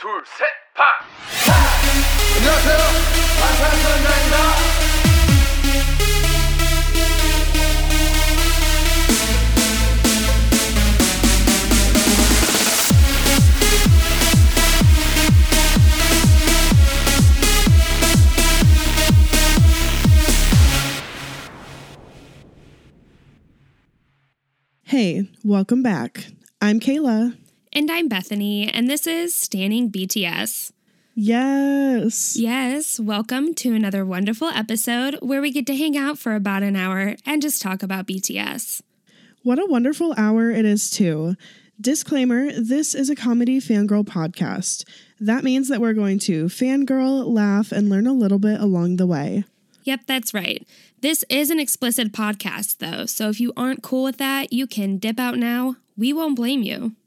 둘, 셋, 파! 안녕하세요. 방탄소년단입니다. Hey, welcome back. I'm Kayla. And I'm Bethany, and this is Stanning BTS. Yes. Yes, welcome to another wonderful episode where we get to hang out for about an hour and just talk about BTS. What a wonderful hour it is, too. Disclaimer this is a comedy fangirl podcast. That means that we're going to fangirl, laugh, and learn a little bit along the way. Yep, that's right. This is an explicit podcast, though, so if you aren't cool with that, you can dip out now. We won't blame you.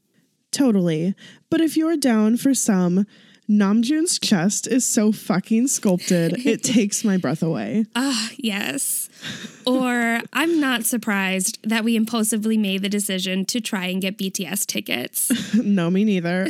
Totally. But if you're down for some, Namjoon's chest is so fucking sculpted, it takes my breath away. Ah, yes. Or I'm not surprised that we impulsively made the decision to try and get BTS tickets. no, me neither.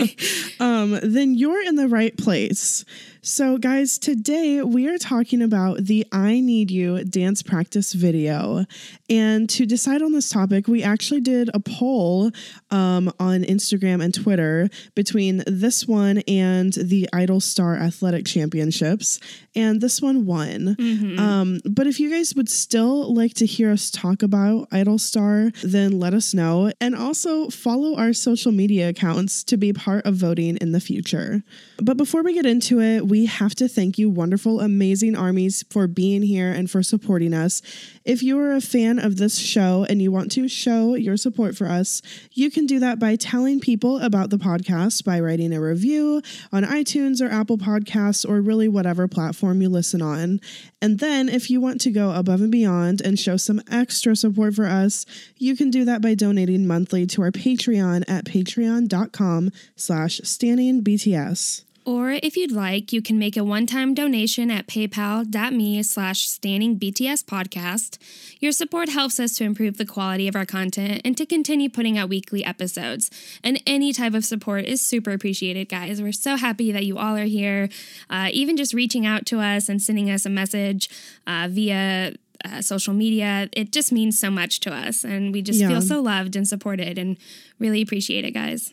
um, then you're in the right place. So, guys, today we are talking about the I Need You dance practice video. And to decide on this topic, we actually did a poll um, on Instagram and Twitter between this one and the Idol Star Athletic Championships. And this one won. Um, but if you guys would still like to hear us talk about Idol Star, then let us know. And also follow our social media accounts to be part of voting in the future. But before we get into it, we have to thank you, wonderful, amazing armies, for being here and for supporting us. If you are a fan of this show and you want to show your support for us, you can do that by telling people about the podcast by writing a review on iTunes or Apple Podcasts or really whatever platform you listen on. And then if you want to go above and beyond and show some extra support for us, you can do that by donating monthly to our Patreon at patreon.com slash stanningbts. Or if you'd like, you can make a one-time donation at paypal.me slash stanning BTS podcast. Your support helps us to improve the quality of our content and to continue putting out weekly episodes. And any type of support is super appreciated, guys. We're so happy that you all are here. Uh, even just reaching out to us and sending us a message uh, via uh, social media, it just means so much to us. And we just Yeah. feel so loved and supported and really appreciate it, guys.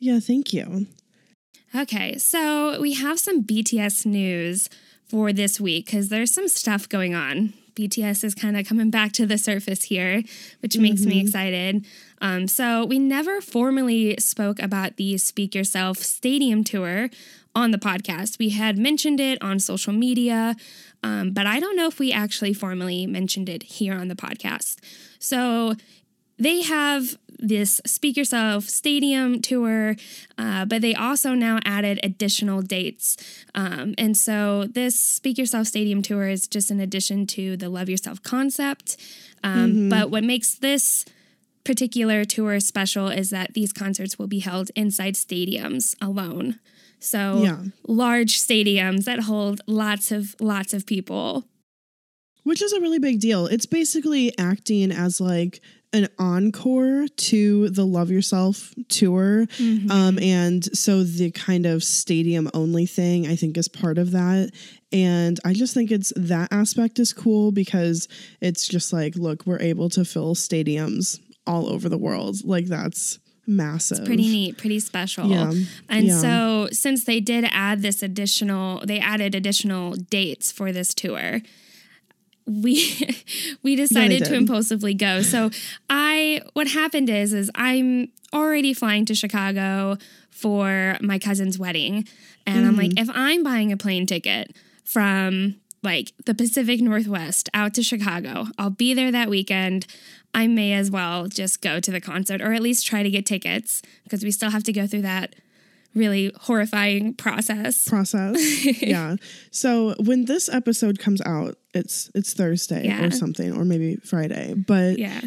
Yeah, thank you. Okay, so we have some BTS news for this week because there's some stuff going on. BTS is kind of coming back to the surface here, which makes me excited. Um, so, we never formally spoke about the Speak Yourself Stadium Tour on the podcast. We had mentioned it on social media, um, but I don't know if we actually formally mentioned it here on the podcast. So, they have this Speak Yourself Stadium tour, uh, but they also now added additional dates. Um, and so this Speak Yourself Stadium tour is just an addition to the Love Yourself concept. Um, But what makes this particular tour special is that these concerts will be held inside stadiums alone. So Yeah. large stadiums that hold lots of lots of people. Which is a really big deal. It's basically acting as like an encore to the Love Yourself tour. Um, and so the kind of stadium only thing, I think, is part of that. And I just think it's that aspect is cool because it's just like, look, we're able to fill stadiums all over the world. Like, that's massive. It's pretty neat, pretty special. Yeah. And Yeah. so since they did add this additional they added additional dates for this tour, we we decided to impulsively go. So I what happened is is I'm already flying to Chicago for my cousin's wedding and I'm like Mm-hmm. if I'm buying a plane ticket from like the Pacific Northwest out to Chicago, I'll be there that weekend. I may as well just go to the concert or at least try to get tickets because we still have to go through that really horrifying process. process. yeah. So when this episode comes out, it's it's Thursday Yeah. or something, or maybe Friday. But Yeah.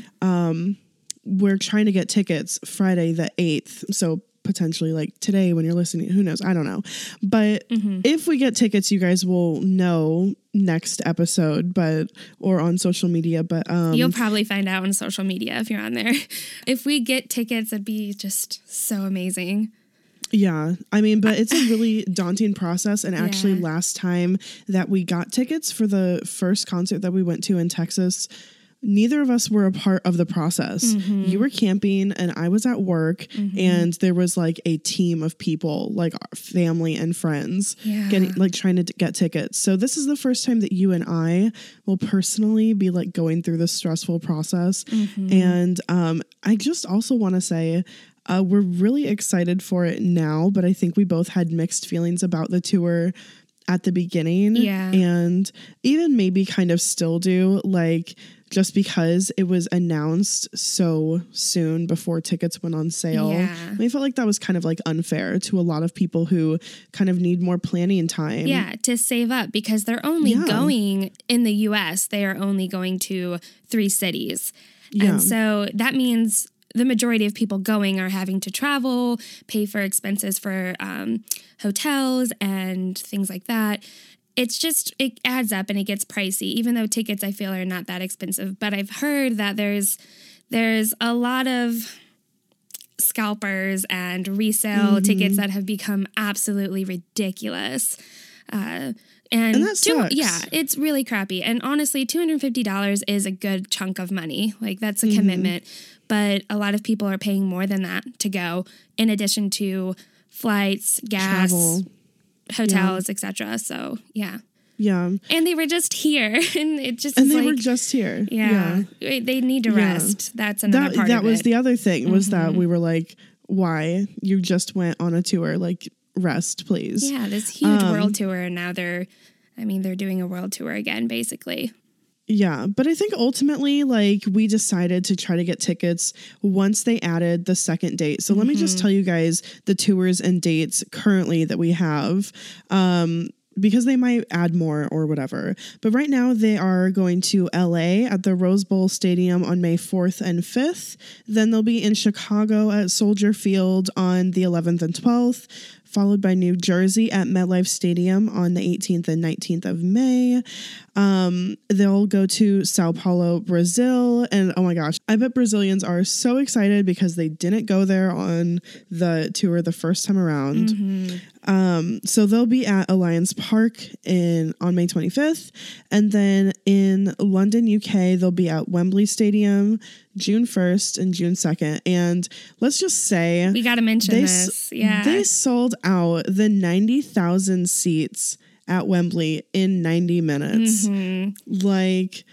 we're trying to get tickets Friday the eighth. So potentially like today when you're listening, who knows? I don't know. But Mm-hmm. if we get tickets, you guys will know next episode, but or on social media. But um You'll probably find out on social media if you're on there. If we get tickets, it'd be just so amazing. Yeah, I mean, but it's a really daunting process. And actually, Yeah. last time that we got tickets for the first concert that we went to in Texas, neither of us were a part of the process. Mm-hmm. You were camping, and I was at work, and there was like a team of people, like our family and friends, Yeah. getting like trying to get tickets. So this is the first time that you and I will personally be like going through this stressful process. Mm-hmm. And um, I just also want to say. Uh, we're really excited for it now, but I think we both had mixed feelings about the tour at the beginning. Yeah. And even maybe kind of still do, like, just because it was announced so soon before tickets went on sale. Yeah. I felt like that was kind of like unfair to a lot of people who kind of need more planning time. Yeah, to save up because they're only Yeah. going in the US, they are only going to three cities. Yeah. And so that means the majority of people going are having to travel, pay for expenses for um, hotels and things like that. It's just, it adds up and it gets pricey, even though tickets I feel are not that expensive. But I've heard that there's, there's a lot of scalpers and resale tickets that have become absolutely ridiculous. Uh, and, And two- yeah, it's really crappy. And honestly, $250 is a good chunk of money. Like that's a commitment. But a lot of people are paying more than that to go, in addition to flights, gas, Travel. hotels, etc. So yeah. Yeah. And they were just here. And it just And they like were just here. yeah, They need to Yeah. rest. That's another That, part that was it. the other thing was that Mm-hmm. we were like, why? You just went on a tour. Like, rest, please. Yeah, this huge Um, world tour, and now they're, I mean, they're doing a world tour again, basically. Yeah, but I think ultimately, like, we decided to try to get tickets once they added the second date. So let me just tell you guys the tours and dates currently that we have. Um, because they might add more or whatever. But right now, they are going to LA at the Rose Bowl Stadium on May 4th and 5th. Then they'll be in Chicago at Soldier Field on the 11th and 12th, followed by New Jersey at MetLife Stadium on the 18th and 19th of May. Um, they'll go to Sao Paulo, Brazil. And oh my gosh, I bet Brazilians are so excited because they didn't go there on the tour the first time around. Um, so they'll be at Allianz Park in on May 25th, and then in London, UK, they'll be at Wembley Stadium June 1st and June 2nd. And let's just say We got to mention they this. Yeah. they sold out the 90,000 seats at Wembley in 90 minutes. Like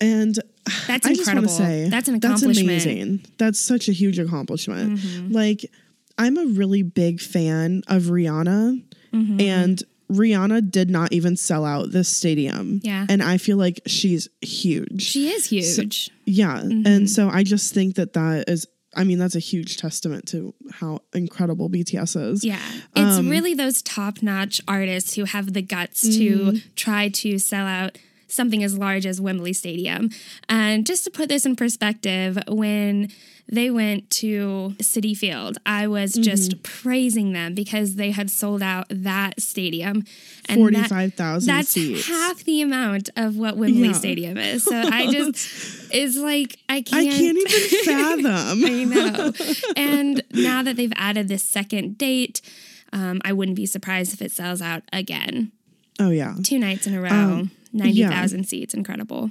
and Mm-hmm. That's I just incredible. say That's an accomplishment. That's amazing. That's such a huge accomplishment. Mm-hmm. Like I'm a really big fan of Rihanna Mm-hmm. and Rihanna did not even sell out this stadium. Yeah. And I feel like she's huge. she is huge. yeah. Mm-hmm. And so I just think that that is I mean that's a huge testament to how incredible BTS is. yeah. It's Um, really those top notch artists who have the guts Mm-hmm. to try to sell out something as large as Wembley Stadium. And just to put this in perspective, when they went to Citi Field, I was just Mm-hmm. praising them because they had sold out that stadium. And that- 45,000 That's seats. half the amount of what Wembley Yeah. Stadium is. So I just, it's like, I I can't. can't even fathom. I know. And now that they've added this second date, um, I wouldn't be surprised if it sells out again. oh yeah. Two nights in a row, Um, 90,000 seats. Incredible.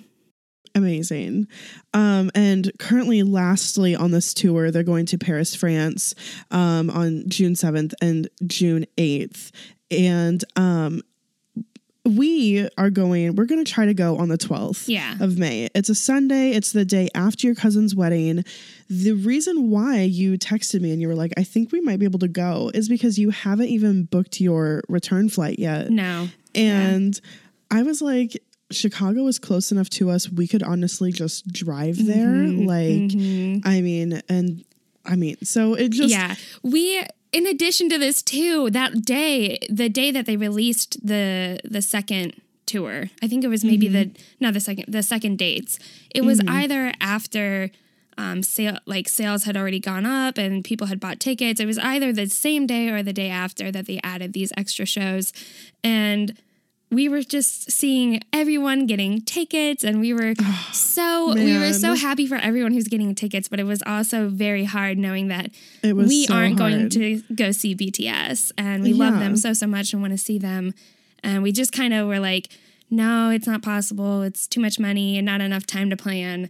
amazing. Um, and currently, lastly, on this tour, they're going to Paris, France um, on June 7th and June 8th. And um, we are going, we're going to try to go on the 12th Yeah. of May. It's a Sunday, it's the day after your cousin's wedding. The reason why you texted me and you were like, I think we might be able to go is because you haven't even booked your return flight yet. No. And I was like, Chicago is close enough to us. We could honestly just drive there. Mm-hmm, Like, I mean, and I mean, so it just, yeah. We, in addition to this too, that day, the day that they released the the second tour, I think it was maybe the not the second the second dates. It was either after um sale like sales had already gone up and people had bought tickets. It was either the same day or the day after that they added these extra shows. And we were just seeing everyone getting tickets and we were so we were so happy for everyone who's getting tickets but it was also very hard knowing that It was we so aren't going to go see BTS and we love them so so much and want to see them. And we just kind of were like no it's not possible. It's too much money and not enough time to plan.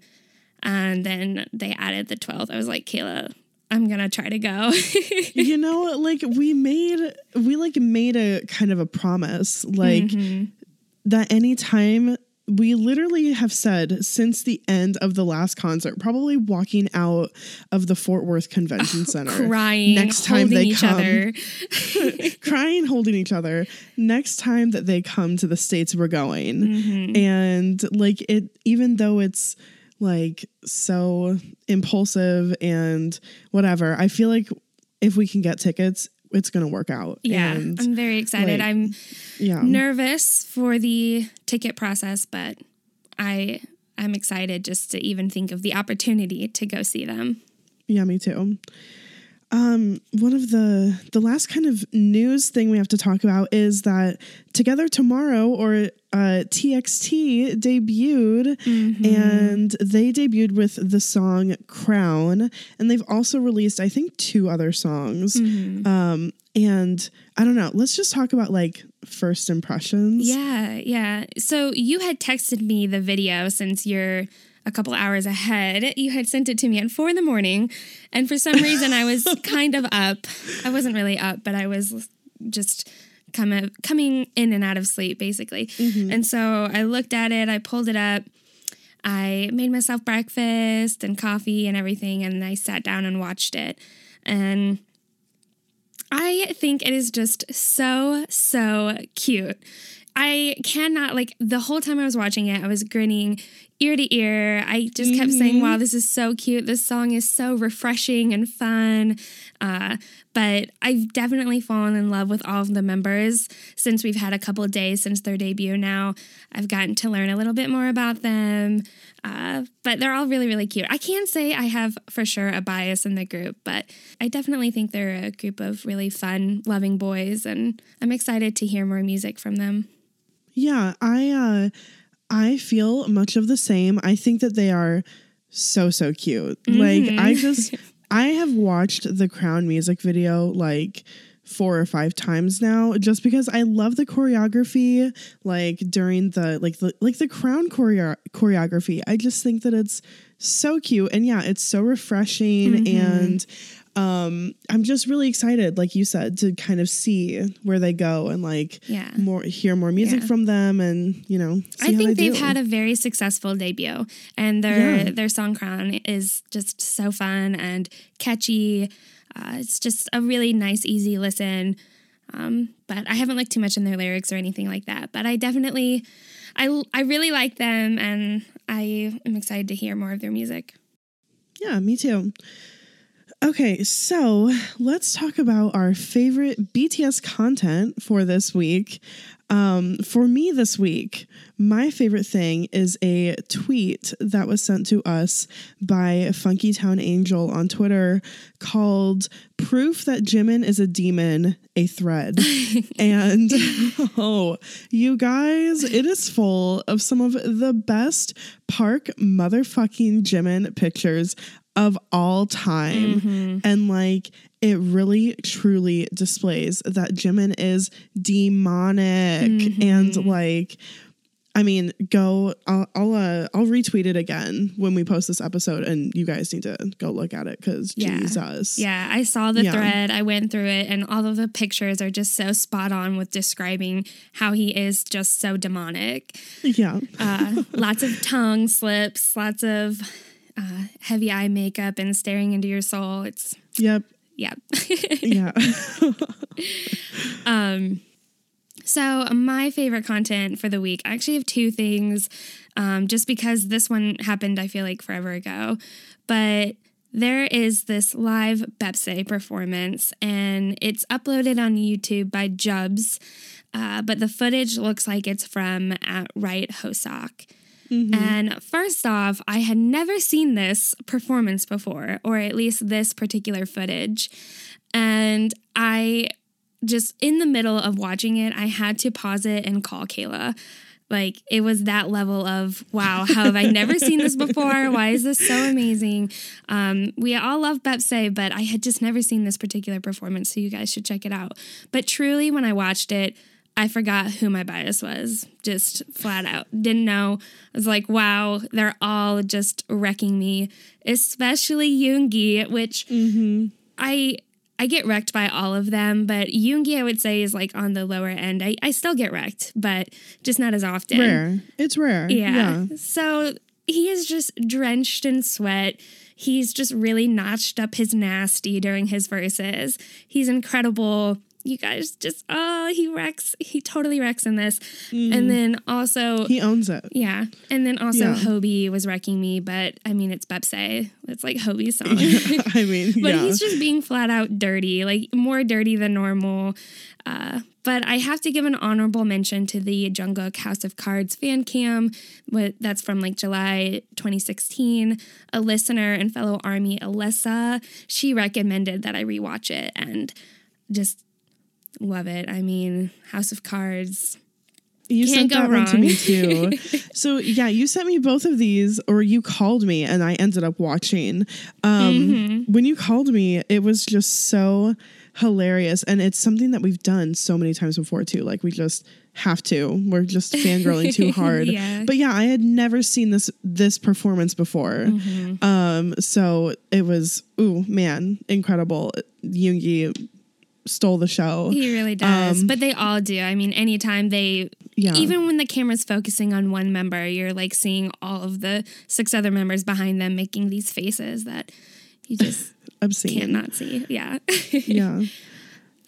And then they added the 12th I was like Kayla I'm gonna try to go you know, like we made we like made a kind of a promise, like Mm-hmm. that anytime we literally have said since the end of the last concert, probably walking out of the Fort Worth Convention Center, crying next time holding they each come, other crying, holding each other. Next time that they come to the states, we're going, Mm-hmm. and like it, even though it's like so impulsive and whatever, I feel like if we can get tickets, it's gonna work out. Yeah, and, I'm very excited. like, I'm yeah, nervous for the ticket process, but I I'm excited just to even think of the opportunity to go see them. Yeah, me too. Um, one of the the last kind of news thing we have to talk about is that Together Tomorrow or uh, TXT debuted, and they debuted with the song "Crown," and they've also released, I think, two other songs. Um, and I don't know. Let's just talk about like first impressions. Yeah, yeah. So you had texted me the video since you're a couple hours ahead. You had sent it to me at four in the morning, and for some reason I was kind of up. I wasn't really up, but I was just coming coming in and out of sleep basically. Mm-hmm. And so I looked at it. I pulled it up. I made myself breakfast and coffee and everything, and I sat down and watched it. And I think it is just so, so cute. I cannot, like, the whole time I was watching it, I was grinning ear to ear. I just kept saying, wow, this is so cute. This song is so refreshing and fun. Uh, but I've definitely fallen in love with all of the members since we've had a couple of days since their debut now. I've gotten to learn a little bit more about them. Uh, but they're all really, really cute. I can't say I have for sure a bias in the group, but I definitely think they're a group of really fun, loving boys, and I'm excited to hear more music from them. Yeah, I uh I feel much of the same. I think that they are so so cute. Like I mm-hmm. just I have watched the Crown music video like four or five times now just because I love the choreography like during the like the like the crown choreo- choreography. I just think that it's so cute and yeah, it's so refreshing mm-hmm. and um I'm just really excited like you said to kind of see where they go and like Yeah. more hear more music Yeah. from them and you know see I think they they've do. had a very successful debut, and their Yeah. their song "Crown" is just so fun and catchy. Uh, it's just a really nice, easy listen. Um, but I haven't looked too much in their lyrics or anything like that. But I definitely, I I really like them, and I am excited to hear more of their music. Yeah, me too. Okay, so let's talk about our favorite BTS content for this week. Um, for me this week, my favorite thing is a tweet that was sent to us by Funky Town Angel on Twitter called Proof That Jimin is a Demon, a Thread. and oh, you guys, it is full of some of the best Park motherfucking Jimin pictures of all time. And like, it really truly displays that Jimin is demonic and like I mean, go. I'll I'll, uh, I'll retweet it again when we post this episode, and you guys need to go look at it because Yeah. Jesus, Yeah, I saw the Yeah. thread. I went through it, and all of the pictures are just so spot on with describing how he is just so demonic. yeah, Uh, lots of tongue slips, lots of uh, heavy eye makeup, and staring into your soul. It's yep, yeah. yeah, So, my favorite content for the week, I actually have two things, um, just because this one happened, I feel like forever ago. But there is this live Baepsae performance, and it's uploaded on YouTube by Jubs. Uh, but the footage looks like it's from at Right Hosok. And first off, I had never seen this performance before, or at least this particular footage. And I just in the middle of watching it, I had to pause it and call Kayla. Like it was that level of wow, how have I never seen this before? Why is this so amazing? Um, we all love Bepse, but I had just never seen this particular performance, so you guys should check it out. But truly, when I watched it, I forgot who my bias was, just flat out. Didn't know. I was like, wow, they're all just wrecking me, especially Yoongi, which mm-hmm. I I get wrecked by all of them, but Yoongi I would say is like on the lower end. I, I still get wrecked, but just not as often. Rare. It's rare. Yeah. So he is just drenched in sweat. He's just really notched up his nasty during his verses. He's incredible. You guys just, oh, he wrecks. He totally wrecks in this. And then also, He owns it. yeah. And then also, Yeah. Hobi was wrecking me, but I mean, it's Baepsae. It's like Hobi's song. I mean, but yeah. he's just being flat out dirty, like more dirty than normal. Uh, but I have to give an honorable mention to the Jungkook House of Cards fan cam. What that's from like July 2016. A listener and fellow army, Alyssa, she recommended that I rewatch it and just love it. I mean, House of Cards. You Can't sent go that one to me too. so yeah, you sent me both of these, or you called me, and I ended up watching. Um, Mm-hmm. When you called me, it was just so hilarious, and it's something that we've done so many times before too. Like we just have to. We're just fangirling too hard. Yeah. But yeah, I had never seen this this performance before. Mm-hmm. Um, so it was ooh man, incredible. Yoongi stole the show. He really does. but they all do. I mean, anytime they, Um, Yeah. even when the camera's focusing on one member, you're like seeing all of the six other members behind them making these faces that you just Obscene. can't not see. Yeah. Yeah.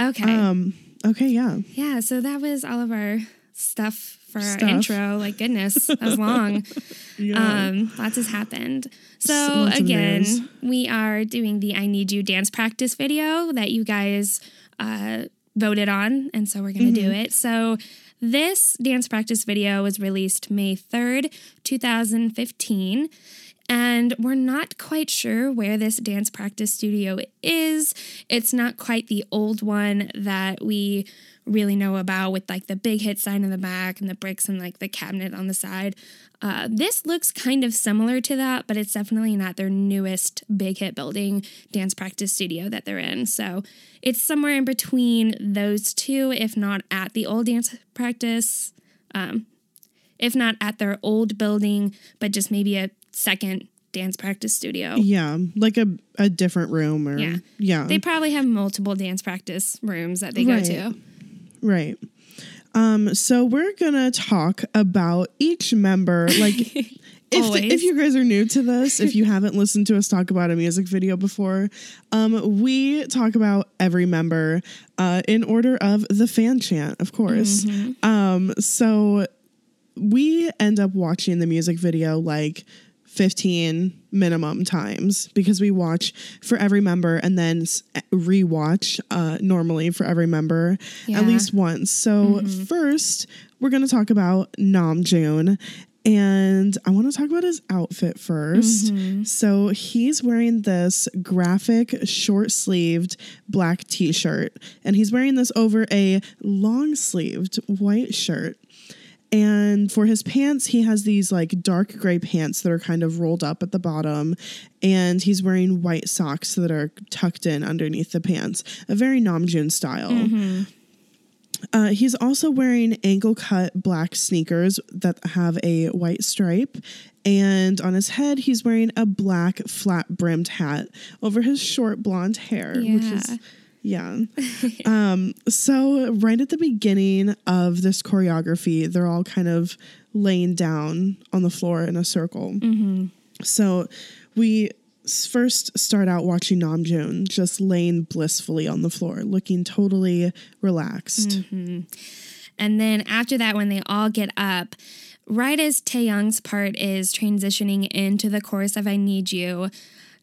okay. Um. Okay. Yeah. yeah. So that was all of our stuff for our intro. Like, goodness, that was long. Yeah. Um, lots has happened. So again, we are doing the I Need You dance practice video that you guys uh, voted on, and so we're gonna do Mm-hmm. it. So this dance practice video was released May third, two thousand fifteen. And we're not quite sure where this dance practice studio is. It's not quite the old one that we really know about with like the big hit sign in the back and the bricks and like the cabinet on the side. Uh, this looks kind of similar to that, but it's definitely not their newest big hit building dance practice studio that they're in. So it's somewhere in between those two, if not at the old dance practice, um, if not at their old building, but just maybe a second dance practice studio. Yeah, like a, a different room or Yeah. yeah, They probably have multiple dance practice rooms that they go to. right. Um, so we're gonna talk about each member. Like, if Always. if you guys are new to this, if you haven't listened to us talk about a music video before, um, we talk about every member uh, in order of the fan chant, of course. Um, so we end up watching the music video like 15 minimum times because we watch for every member and then s- eh, rewatch uh, normally for every member Yeah. at least once. So, mm-hmm. first, we're going to talk about Namjoon. And I want to talk about his outfit 1st mm-hmm. So he's wearing this graphic, short sleeved black t shirt. And he's wearing this over a long sleeved white shirt. And for his pants, he has these like dark gray pants that are kind of rolled up at the bottom. And he's wearing white socks that are tucked in underneath the pants. A very Namjoon style. Uh, he's also wearing ankle cut black sneakers that have a white stripe. And on his head, he's wearing a black flat brimmed hat over his short blonde hair, which is, yeah. um, so, right at the beginning of this choreography, they're all kind of laying down on the floor in a circle. So, we first start out watching Namjoon just laying blissfully on the floor, looking totally relaxed. And then after that, when they all get up, right as Taehyung's part is transitioning into the chorus of I Need You,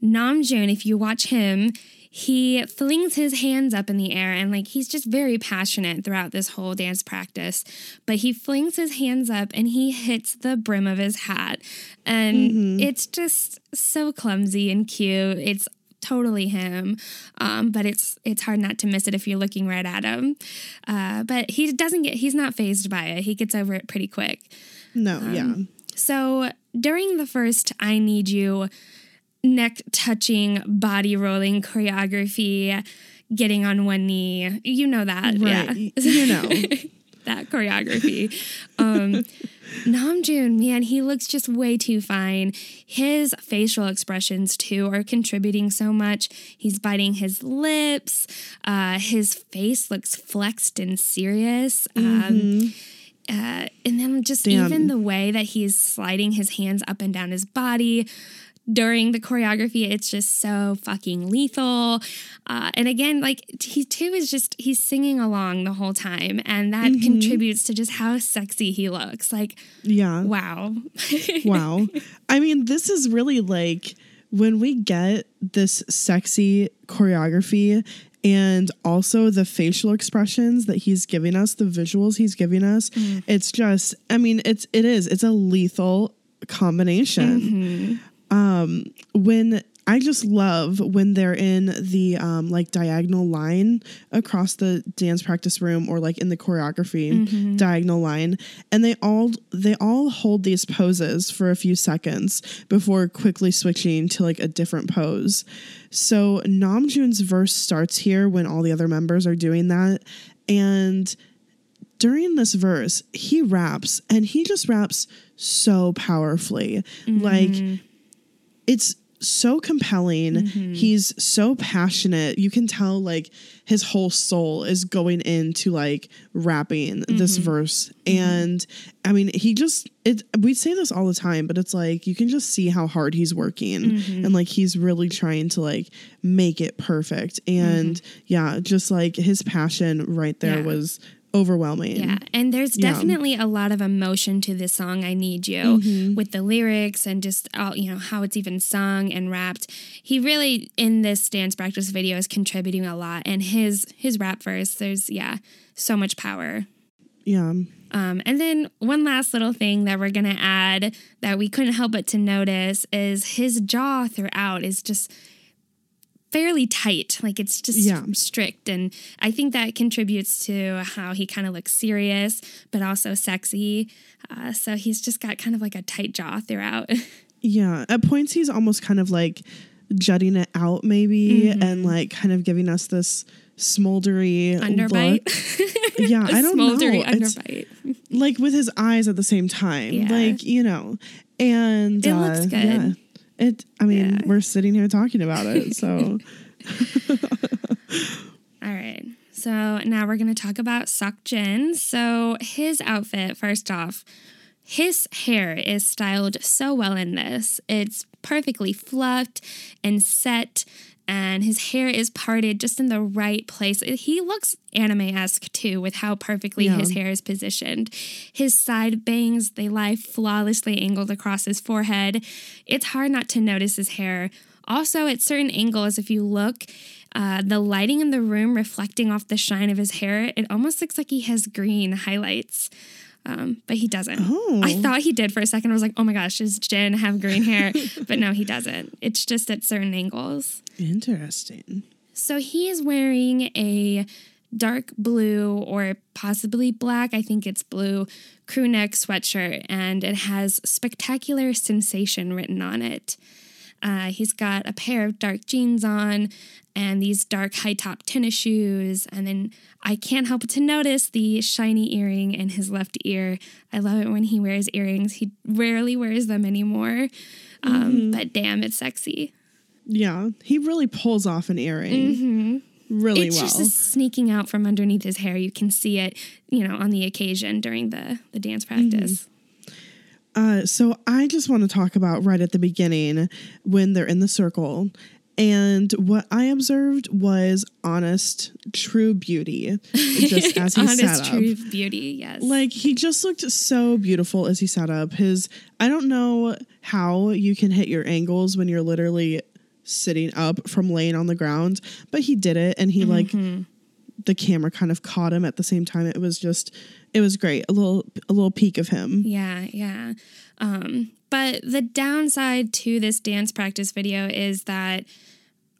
Namjoon, if you watch him, he flings his hands up in the air and like he's just very passionate throughout this whole dance practice. But he flings his hands up and he hits the brim of his hat. And it's just so clumsy and cute. It's totally him. Um, but it's it's hard not to miss it if you're looking right at him. Uh, but he doesn't get he's not phased by it. He gets over it pretty quick. No, yeah. So during the first I Need You neck touching, body rolling choreography, getting on one knee, you know that. Right. Yeah. You know. that choreography. Um, Namjoon, man, he looks just way too fine. His facial expressions too are contributing so much. He's biting his lips. Uh, his face looks flexed and serious. Um, uh, and then just Damn. even the way that he's sliding his hands up and down his body during the choreography, it's just so fucking lethal. Uh, and again, like he too is just he's singing along the whole time, and that mm-hmm. contributes to just how sexy he looks. Like, Yeah. wow, Wow. I mean, this is really like when we get this sexy choreography and also the facial expressions that he's giving us, the visuals he's giving us, mm. it's just I mean, it's it is. It's a lethal combination. Mm-hmm. Um when I just love when they're in the um, like diagonal line across the dance practice room or like in the choreography diagonal line, and they all they all hold these poses for a few seconds before quickly switching to like a different pose. So Namjoon's verse starts here when all the other members are doing that, and during this verse, he raps and he just raps so powerfully. Like it's so compelling. Mm-hmm. He's so passionate. You can tell like his whole soul is going into like rapping this mm-hmm. verse. Mm-hmm. And I mean, he just it we say this all the time, but it's like you can just see how hard he's working and like he's really trying to like make it perfect. And yeah, just like his passion right there Yeah. was overwhelming. Yeah, and there's Yeah. definitely a lot of emotion to this song. I need you with the lyrics and just all you know how it's even sung and rapped. He really in this dance practice video is contributing a lot, and his his rap verse. There's yeah, so much power. Yeah. Um, and then one last little thing that we're gonna add that we couldn't help but to notice is his jaw throughout is just fairly tight. Like it's just Yeah. strict. And I think that contributes to how he kind of looks serious, but also sexy. Uh, so he's just got kind of like a tight jaw throughout. Yeah, at points he's almost kind of like jutting it out, maybe, Mm-hmm. and like kind of giving us this smoldery Underbite. look. Yeah, I don't know. smoldery It's like with his eyes at the same time, Yeah. like you know, and It uh, looks good. Yeah, it. I mean, Yeah. we're sitting here talking about it, so All right. So now we're going to talk about Jin. So his outfit, first off, his hair is styled so well in this. It's perfectly fluffed and set, and his hair is parted just in the right place. He looks anime esque too, with how perfectly Yeah. his hair is positioned. His side bangs, they lie flawlessly angled across his forehead. It's hard not to notice his hair. Also, at certain angles, if you look, uh, the lighting in the room reflecting off the shine of his hair, it almost looks like he has green highlights. Um, but he doesn't. Oh. I thought he did for a second. I was like, oh my gosh, does Jin have green hair? but no, he doesn't. It's just at certain angles. interesting. So he is wearing a dark blue or possibly black, I think it's blue, crew neck sweatshirt, and it has spectacular sensation written on it. Uh, he's got a pair of dark jeans on and these dark high top tennis shoes. And then I can't help but to notice the shiny earring in his left ear. I love it when he wears earrings. He rarely wears them anymore. Um, But damn, it's sexy. Yeah, he really pulls off an earring really it's well. just sneaking out from underneath his hair. You can see it, you know, on the occasion during the the dance practice. Uh, so I just want to talk about right at the beginning when they're in the circle. And what I observed was honest, true beauty, just as he Honest, sat up. Honest, true beauty. Yes. Like he just looked so beautiful as he sat up. His I don't know how you can hit your angles when you're literally sitting up from laying on the ground, but he did it and he like the camera kind of caught him at the same time. It was just it was great. A little a little peek of him. Yeah, yeah. Um, but the downside to this dance practice video is that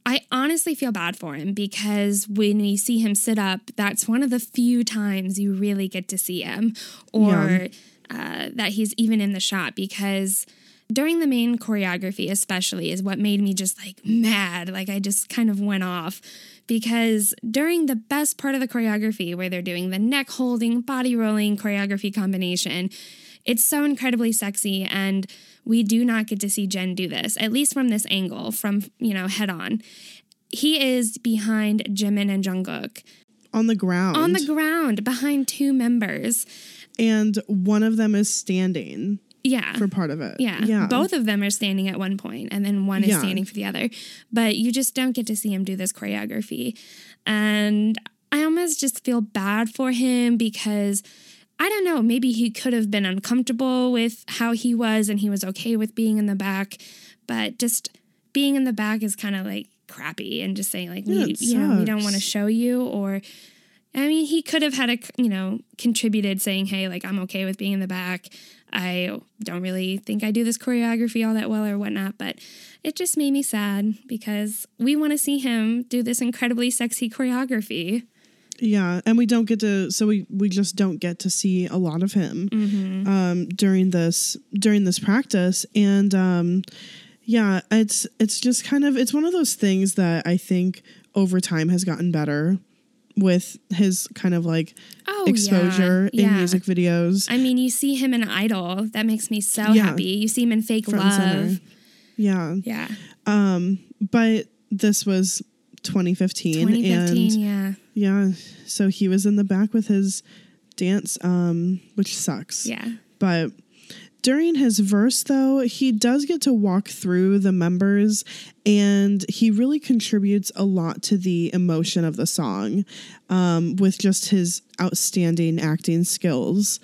I honestly feel bad for him because when we see him sit up, that's one of the few times you really get to see him or uh, that he's even in the shot because during the main choreography, especially, is what made me just like mad. Like I just kind of went off because during the best part of the choreography, where they're doing the neck holding, body rolling choreography combination, it's so incredibly sexy and we do not get to see Jin do this, at least from this angle, from, you know, head on. He is behind Jimin and Jungkook On the ground. on the ground behind two members. and one of them is standing Yeah. for part of it. yeah. Yeah. Both of them are standing at one point and then one is Yeah. standing for the other. But you just don't get to see him do this choreography. And I almost just feel bad for him because I don't know, maybe he could have been uncomfortable with how he was and he was okay with being in the back, but just being in the back is kind of like crappy and just saying like Yeah, we you know, we don't want to show you or I mean, he could have had a, you know, contributed saying, hey, like, I'm okay with being in the back. I don't really think I do this choreography all that well or whatnot, but it just made me sad because we want to see him do this incredibly sexy choreography. Yeah, and we don't get to so we we just don't get to see a lot of him Mm-hmm. um during this during this practice and um yeah, it's it's just kind of it's one of those things that I think over time has gotten better with his kind of like Oh, exposure yeah, in yeah. music videos. I mean, you see him in Idol. That makes me so Yeah. happy. You see him in Fake front Love. center. Yeah. Yeah. Um but this was 2015, 2015. and yeah. yeah, so he was in the back with his dance um which sucks. Yeah. But during his verse, though, he does get to walk through the members and he really contributes a lot to the emotion of the song um, with just his outstanding acting skills.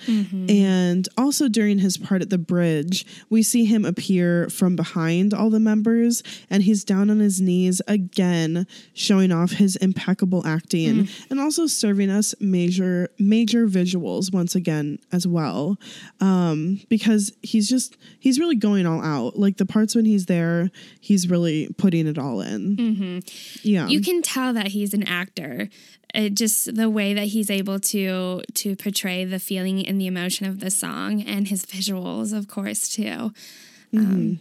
And also during his part at the bridge, we see him appear from behind all the members and he's down on his knees again, showing off his impeccable acting and also serving us major, major visuals once again as well um, because he's just he's really going all out. Like the parts when he's there, he's really putting it all in. Yeah, you can tell that he's an actor. It just the way that he's able to to portray the feeling and the emotion of the song and his visuals of course too. Um,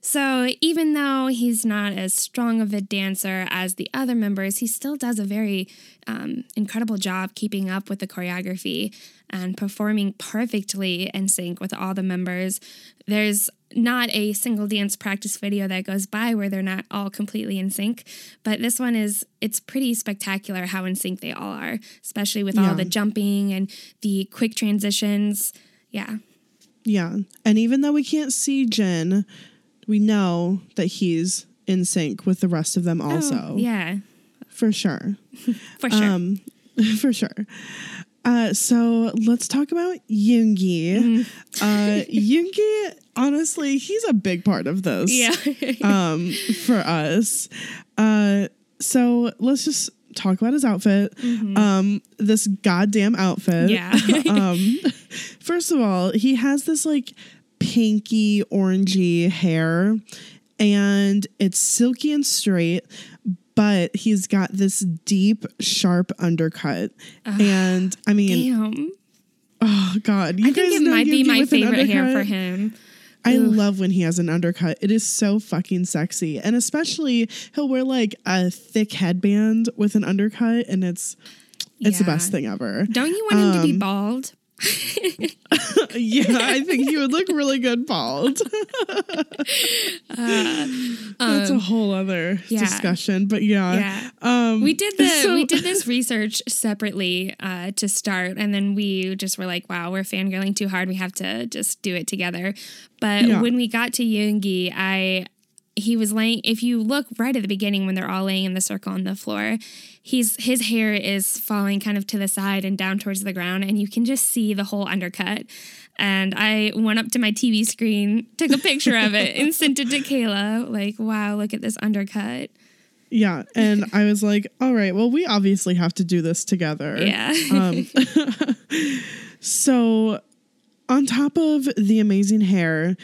so even though he's not as strong of a dancer as the other members he still does a very um, incredible job keeping up with the choreography and performing perfectly in sync with all the members. There's not a single dance practice video that goes by where they're not all completely in sync but this one is it's pretty spectacular how in sync they all are especially with Yeah. all the jumping and the quick transitions yeah yeah. And even though we can't see Jin, we know that he's in sync with the rest of them also. Oh, yeah for sure. for sure Um, for sure. Uh, so let's talk about Yoongi. Uh, Yoongi, honestly, he's a big part of this. yeah um, for us. Uh, so let's just talk about his outfit. Um, this goddamn outfit. Yeah. um, first of all, he has this like pinky orangey hair, and it's silky and straight. But he's got this deep, sharp undercut, and I mean, damn oh god, you i think guys it might be my favorite hair for him I Ugh. love when he has an undercut. It is so fucking sexy. And especially he'll wear like a thick headband with an undercut and it's it's the best thing ever. don't you want him to be Um, bald yeah, I think he would look really good bald. That's a whole other Um, yeah. discussion. But yeah. yeah Um we did the so- we did this research separately uh, to start, and then we just were like, "Wow, we're fangirling too hard. We have to just do it together." But Yeah. when we got to Yoongi, I he was laying. If you look right at the beginning when they're all laying in the circle on the floor, he's his hair is falling kind of to the side and down towards the ground, and you can just see the whole undercut. And I went up to my TV screen, took a picture of it, and sent it to Kayla. Like, wow, look at this undercut. Yeah. And I was like, all right, well, we obviously have to do this together. Yeah. Um, so, on top of the amazing hair,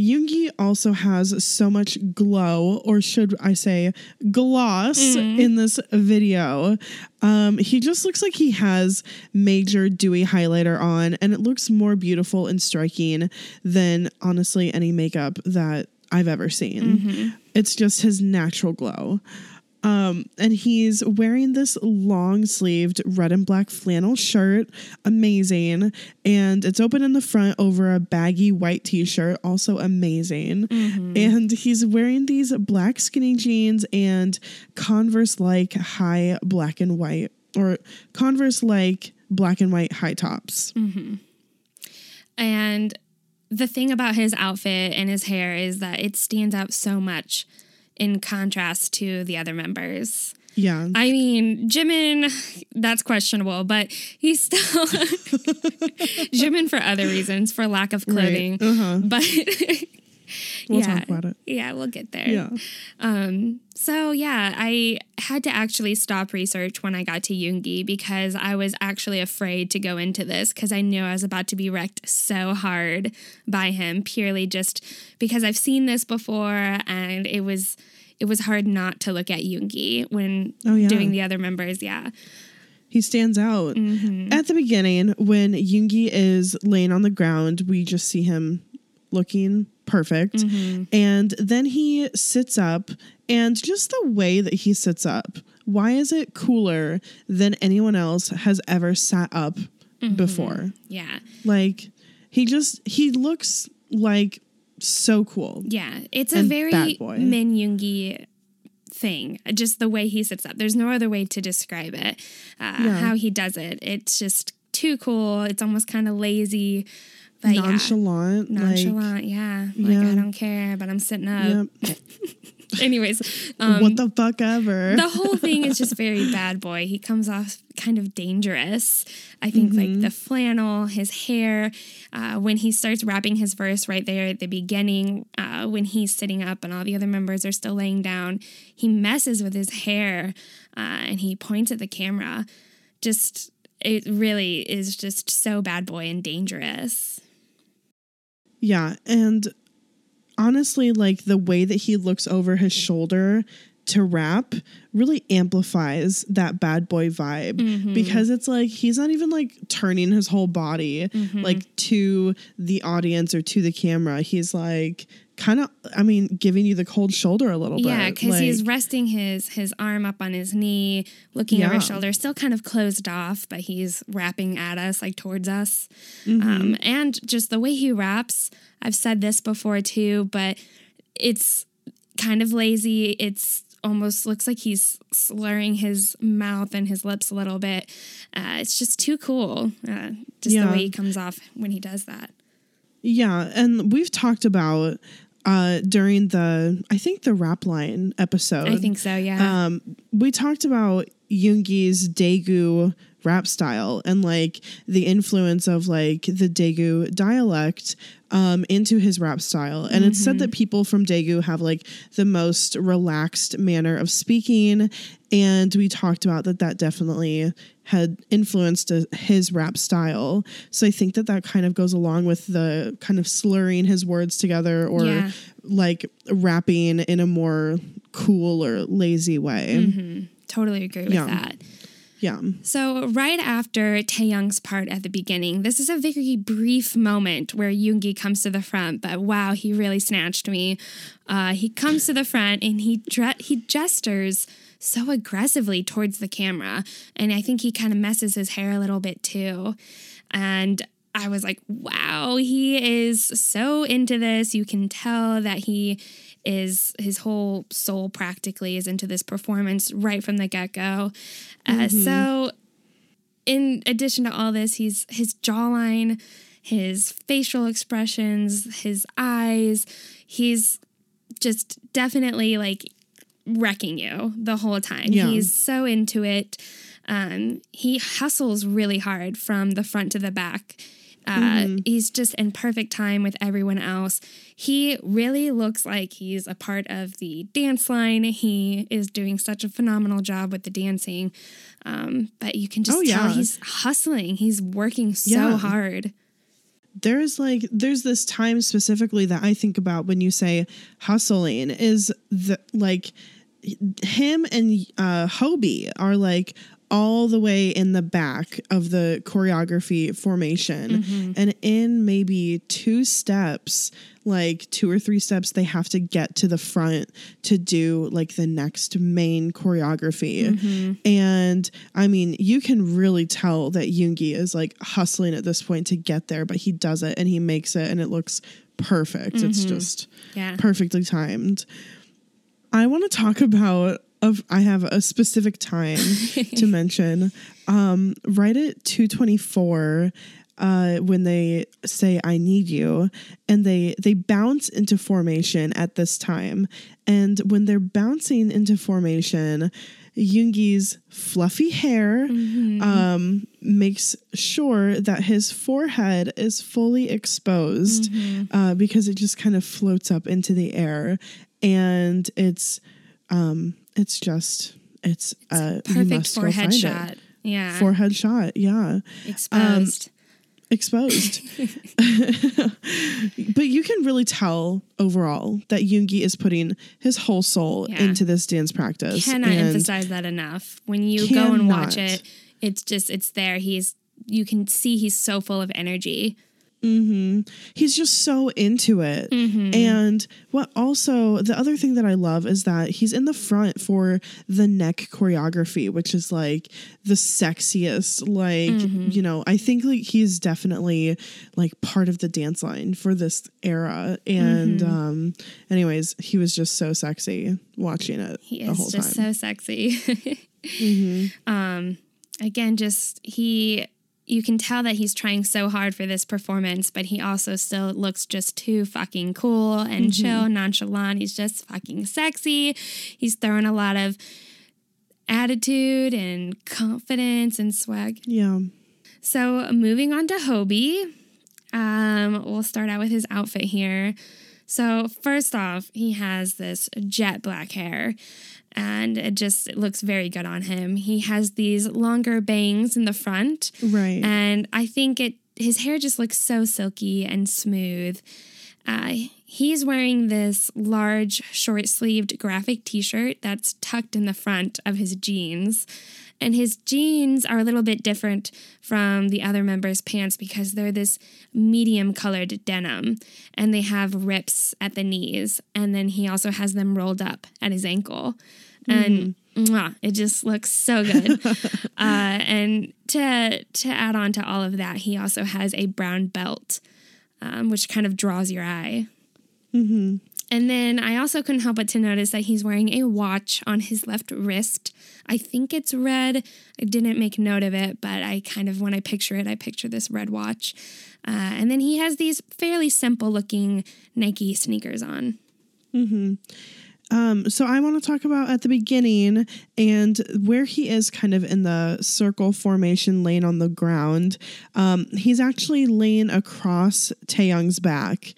Yoongi also has so much glow, or should I say gloss, Mm-hmm. in this video. Um, he just looks like he has major dewy highlighter on, and it looks more beautiful and striking than honestly any makeup that I've ever seen. Mm-hmm. It's just his natural glow. Um, and he's wearing this long sleeved red and black flannel shirt. Amazing. And it's open in the front over a baggy white t shirt. Also amazing. And he's wearing these black skinny jeans and Converse like high black and white or Converse like black and white high tops. And the thing about his outfit and his hair is that it stands out so much in contrast to the other members. Yeah. I mean, Jimin, that's questionable, but he's still Jimin for other reasons, for lack of clothing. Uh-huh. But We'll yeah, talk about it. Yeah, we'll get there. Yeah. Um, so yeah, I had to actually stop research when I got to Yoongi because I was actually afraid to go into this because I knew I was about to be wrecked so hard by him purely just because I've seen this before and it was it was hard not to look at Yoongi when Oh, yeah. doing the other members. Yeah. He stands out. Mm-hmm. At the beginning, when Yoongi is laying on the ground, we just see him looking perfect. Mm-hmm. And then he sits up, and just the way that he sits up, why is it cooler than anyone else has ever sat up Mm-hmm. before? Yeah. Like, he just, he looks like so cool. Yeah, it's a very. Min Yoongi thing. Just the way he sits up. There's no other way to describe it. Uh, Yeah. How he does it. It's just too cool. It's almost kind of lazy, but Nonchalant. yeah, Like, nonchalant. yeah, like Yeah. I don't care, but I'm sitting up. yep. Anyways, um, what the fuck ever. the whole thing is just very bad boy. He comes off kind of dangerous. I think like the flannel, his hair, uh, when he starts rapping his verse right there at the beginning, uh, when he's sitting up and all the other members are still laying down, he messes with his hair uh, and he points at the camera. Just it really is just so bad boy and dangerous. Yeah, and honestly, like the way that he looks over his shoulder to rap really amplifies that bad boy vibe mm-hmm. because it's like he's not even like turning his whole body mm-hmm. like to the audience or to the camera. He's like kind of I mean giving you the cold shoulder a little bit. Yeah, bit. because he's resting his his arm up on his knee, looking over his shoulder, still kind of closed off, but he's rapping at us, like towards us. Mm-hmm. Um, and just the way he raps, I've said this before too, but it's kind of lazy. It's almost looks like he's slurring his mouth and his lips a little bit. Uh, it's just too cool. Uh, just Yeah. the way he comes off when he does that. Yeah, and we've talked about uh during the I think the rap line episode. I think so. Yeah. um, we talked about Yoongi's Daegu rap style and like the influence of like the Daegu dialect um, into his rap style. And it's said that people from Daegu have like the most relaxed manner of speaking. And we talked about that that definitely had influenced uh, his rap style. So I think that that kind of goes along with the kind of slurring his words together or Yeah. like rapping in a more cool or lazy way. totally agree with yeah. that. Yeah. So, right after Taehyung's part at the beginning, this is a very brief moment where Yoongi comes to the front, but wow, he really snatched me. Uh, he comes to the front and he dre- he gestures so aggressively towards the camera, and I think he kind of messes his hair a little bit too. And I was like, wow, he is so into this. You can tell that he is his whole soul practically is into this performance right from the get go. Uh, so, in addition to all this, he's his jawline, his facial expressions, his eyes, he's just definitely like wrecking you the whole time. Yeah. He's so into it. Um, he hustles really hard from the front to the back. Uh, He's just in perfect time with everyone else. He really looks like he's a part of the dance line. He is doing such a phenomenal job with the dancing. Um, but you can just Oh, tell yeah. he's hustling. He's working so Yeah. hard. there's like there's this time specifically that I think about when you say hustling is the like him and uh Hobi are like all the way in the back of the choreography formation. Mm-hmm. And in maybe two steps like two or three steps they have to get to the front to do like the next main choreography. Mm-hmm. And i mean you can really tell that Yoongi is like hustling at this point to get there but he does it and he makes it and it looks perfect. It's mm-hmm. just Yeah. perfectly timed. I want to talk about of I have a specific time to mention. Um, right at two twenty four, uh, when they say "I need you," and they they bounce into formation at this time, and when they're bouncing into formation. Yoongi's fluffy hair um, makes sure that his forehead is fully exposed uh, because it just kind of floats up into the air, and it's um, it's just it's, uh, you Perfect must go forehead find it. shot. Yeah. Forehead shot, yeah, Exposed. exposed. but you can really tell overall that Yoongi is putting his whole soul Yeah. into this dance practice. cannot and- emphasize that enough. When you go and watch it, it's just it's there. He's you can see he's so full of energy. Mm-hmm. he's just so into it. Mm-hmm. And what also, the other thing that I love is that he's in the front for the neck choreography, which is like the sexiest. Like, mm-hmm. you know, I think like he's definitely like part of the dance line for this era. And, um, anyways, he was just so sexy watching it He the whole is just time. so sexy. Um, again, just he. You can tell that he's trying so hard for this performance, but he also still looks just too fucking cool and chill, nonchalant. He's just fucking sexy. He's throwing a lot of attitude and confidence and swag. yeah. So moving on to Hobi, um, we'll start out with his outfit here. So first off, he has this jet black hair, and it just it looks very good on him. He has these longer bangs in the front, Right. and I think it his hair just looks so silky and smooth. Uh, he's wearing this large, short sleeved graphic t shirt that's tucked in the front of his jeans. And his jeans are a little bit different from the other members' pants because they're this medium colored denim and they have rips at the knees. And then he also has them rolled up at his ankle. And mwah, it just looks so good. uh, and to to add on to all of that, he also has a brown belt, um, which kind of draws your eye. And then I also couldn't help but to notice that he's wearing a watch on his left wrist. I think it's red. I didn't make note of it, but I kind of, when I picture it, I picture this red watch. Uh, and then he has these fairly simple looking Nike sneakers on. Um, so I want to talk about at the beginning and where he is kind of in the circle formation laying on the ground. Um, he's actually laying across Taehyung's back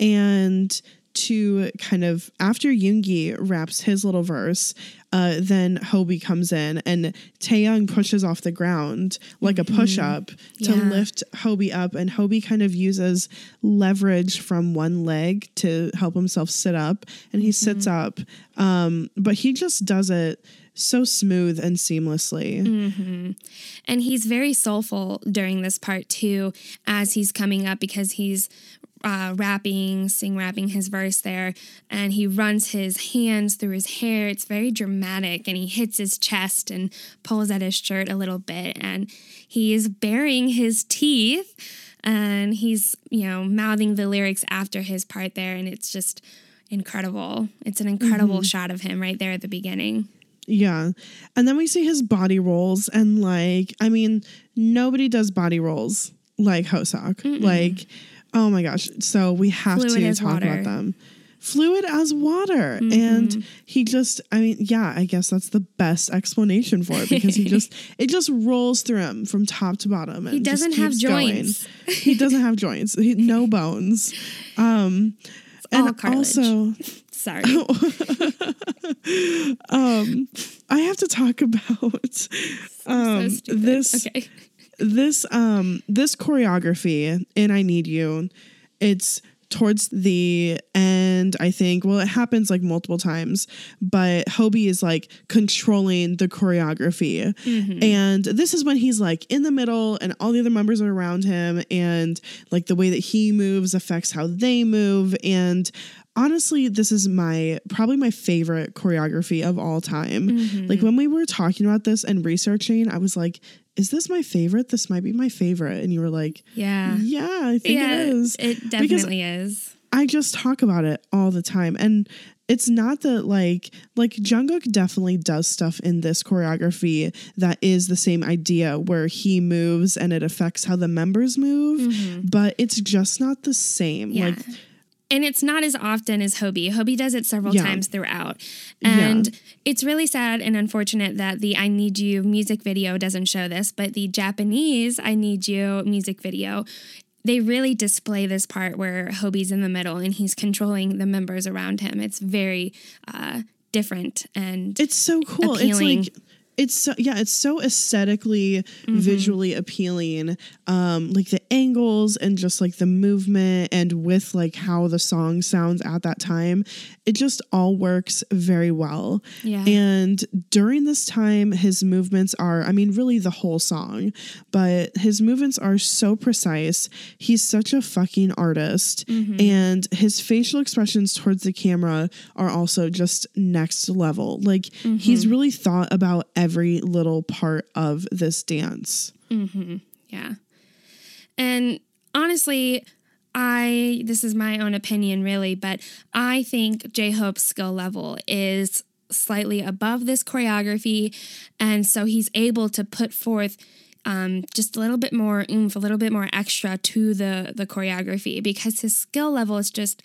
and to kind of after Yoongi raps his little verse, uh, then Hobi comes in and Taehyung pushes off the ground like a push up to Yeah. lift Hobi up, and Hobi kind of uses leverage from one leg to help himself sit up, and he sits up, um, but he just does it so smooth and seamlessly. And he's very soulful during this part too, as he's coming up because he's uh, rapping, sing rapping his verse there, and he runs his hands through his hair. It's very dramatic, and he hits his chest and pulls at his shirt a little bit, and he is baring his teeth, and he's you know mouthing the lyrics after his part there, and it's just incredible. It's an incredible shot of him right there at the beginning. Yeah. And then we see his body rolls, and like, I mean, nobody does body rolls like Hoseok. Like, oh my gosh. So we have Fluid to talk water. about them. Fluid as water. And he just, I mean, yeah, I guess that's the best explanation for it because he just, it just rolls through him from top to bottom. He doesn't have joints. he doesn't have joints, he, no bones. Um, all and also, Sorry. um, I have to talk about um, so this Okay. this um this choreography in I Need You, it's towards the end, I think. Well, it happens like multiple times, but Hobi is like controlling the choreography. And this is when he's like in the middle and all the other members are around him and like the way that he moves affects how they move and honestly this is my probably my favorite choreography of all time like when we were talking about this and researching i was like is this my favorite this might be my favorite and you were like Yeah. yeah i think yeah, it is It Because definitely is. I just talk about it all the time. And it's not that like like Jungkook definitely does stuff in this choreography that is the same idea where he moves and it affects how the members move, but it's just not the same. Mm-hmm. Yeah. Like and it's not as often as Hobi. Hobi does it several Yeah. times throughout. Yeah. And it's really sad and unfortunate that the I Need You music video doesn't show this, but the Japanese I Need You music video, they really display this part where Hobi's in the middle and he's controlling the members around him. It's very uh, different and it's so cool. Appealing. It's like it's so yeah, it's so aesthetically Mm-hmm. visually appealing. Um, like the angles and just like the movement and with like how the song sounds at that time. It just all works very well. Yeah. And during this time, his movements are, I mean, really the whole song, but his movements are so precise. He's such a fucking artist. Mm-hmm. And his facial expressions towards the camera are also just next level. Like Mm-hmm. he's really thought about every little part of this dance. Yeah. And honestly, I this is my own opinion really, but I think J Hope's skill level is slightly above this choreography and so he's able to put forth um, just a little bit more oomph, a little bit more extra to the the choreography because his skill level is just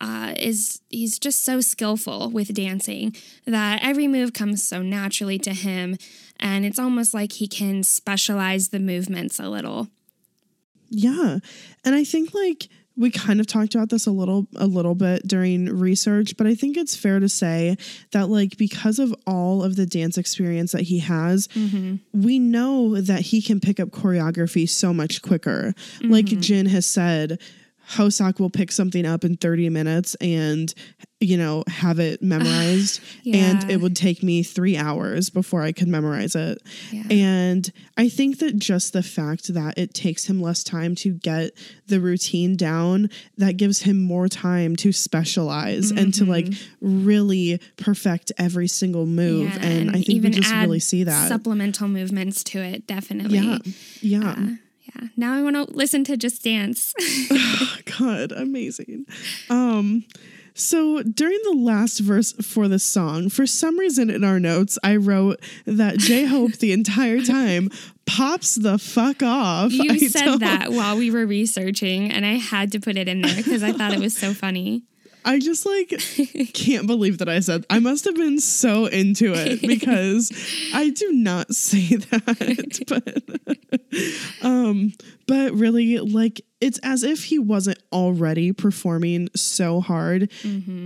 uh, is he's just so skillful with dancing that every move comes so naturally to him, and it's almost like he can specialize the movements a little. Yeah. And I think like we kind of talked about this a little a little bit during research, but I think it's fair to say that like because of all of the dance experience that he has, mm-hmm. we know that he can pick up choreography so much quicker. Like mm-hmm. Jin has said, Hoseok will pick something up in 30 minutes and you know have it memorized and it would take me 3 hours before I could memorize it. Yeah. And I think that just the fact that it takes him less time to get the routine down, that gives him more time to specialize and to like really perfect every single move. Mm-hmm. Yeah, and, I think we just really see that. supplemental movements to it. Definitely. yeah. Yeah. Yeah. Now I want to listen to Just Dance. God, amazing. Um so during the last verse for the song, for some reason in our notes, I wrote that J Hope the entire time pops the fuck off. you I said don't- that while we were researching, and I had to put it in there because I thought it was so funny. I just like can't believe that I said I must have been so into it because I do not say that but um but really like it's as if he wasn't already performing so hard.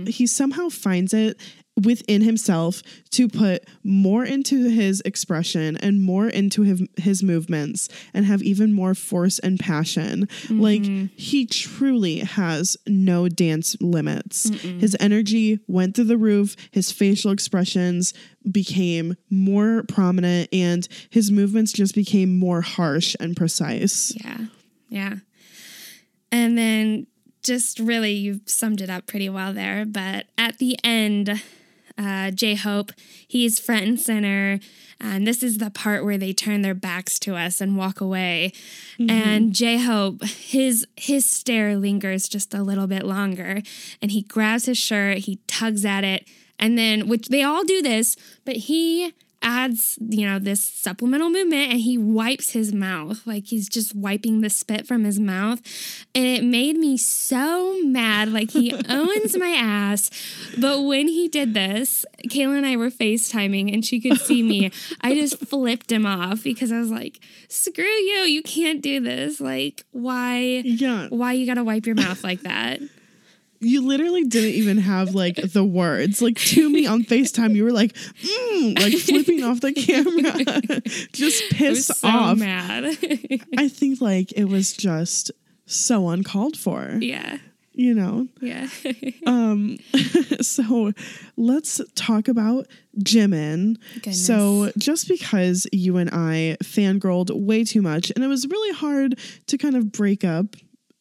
He somehow finds it within himself to put more into his expression and more into his, his movements and have even more force and passion. Like mm-hmm. he truly has no dance limits. His energy went through the roof, his facial expressions became more prominent, and his movements just became more harsh and precise. Yeah. Yeah. And then just really, you've summed it up pretty well there. But at the end, uh, J Hope, he's front and center. And this is the part where they turn their backs to us and walk away. And J Hope, his his stare lingers just a little bit longer. And he grabs his shirt, he tugs at it, and then which they all do this, but he adds, you know, this supplemental movement and he wipes his mouth. Like he's just wiping the spit from his mouth. And it made me so mad. Like he owns my ass. But when he did this, Kayla and I were FaceTiming and she could see me. I just flipped him off because I was like, screw you. You can't do this. Like, why? Yeah. Why you gotta wipe your mouth like that? You literally didn't even have like the words. Like to me on FaceTime, you were like, mm, like flipping off the camera, just pissed so off. mad. I think like it was just so uncalled for, yeah. you know? Yeah. Um, so let's talk about Jimin. Goodness. So just because you and I fangirled way too much, and it was really hard to kind of break up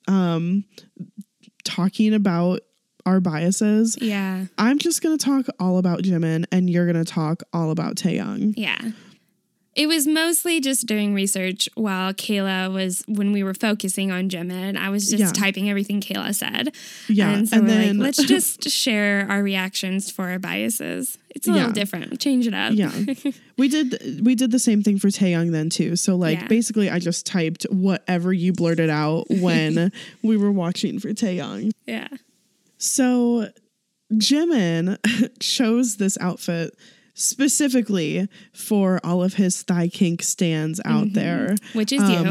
um, talking about our biases, yeah. I'm just going to talk all about Jimin, and you're going to talk all about Taehyung. Yeah. It was mostly just doing research while Kayla was when we were focusing on Jimin. I was just Yeah. typing everything Kayla said. Yeah, And so and we're then- like, let's just share our reactions for our biases. It's a little different. Change it up. Yeah. we did we did the same thing for Taehyung then too. So like Yeah. basically I just typed whatever you blurted out when we were watching for Taehyung. yeah. So Jimin chose this outfit specifically for all of his thigh kink stands out there. Which is um, you.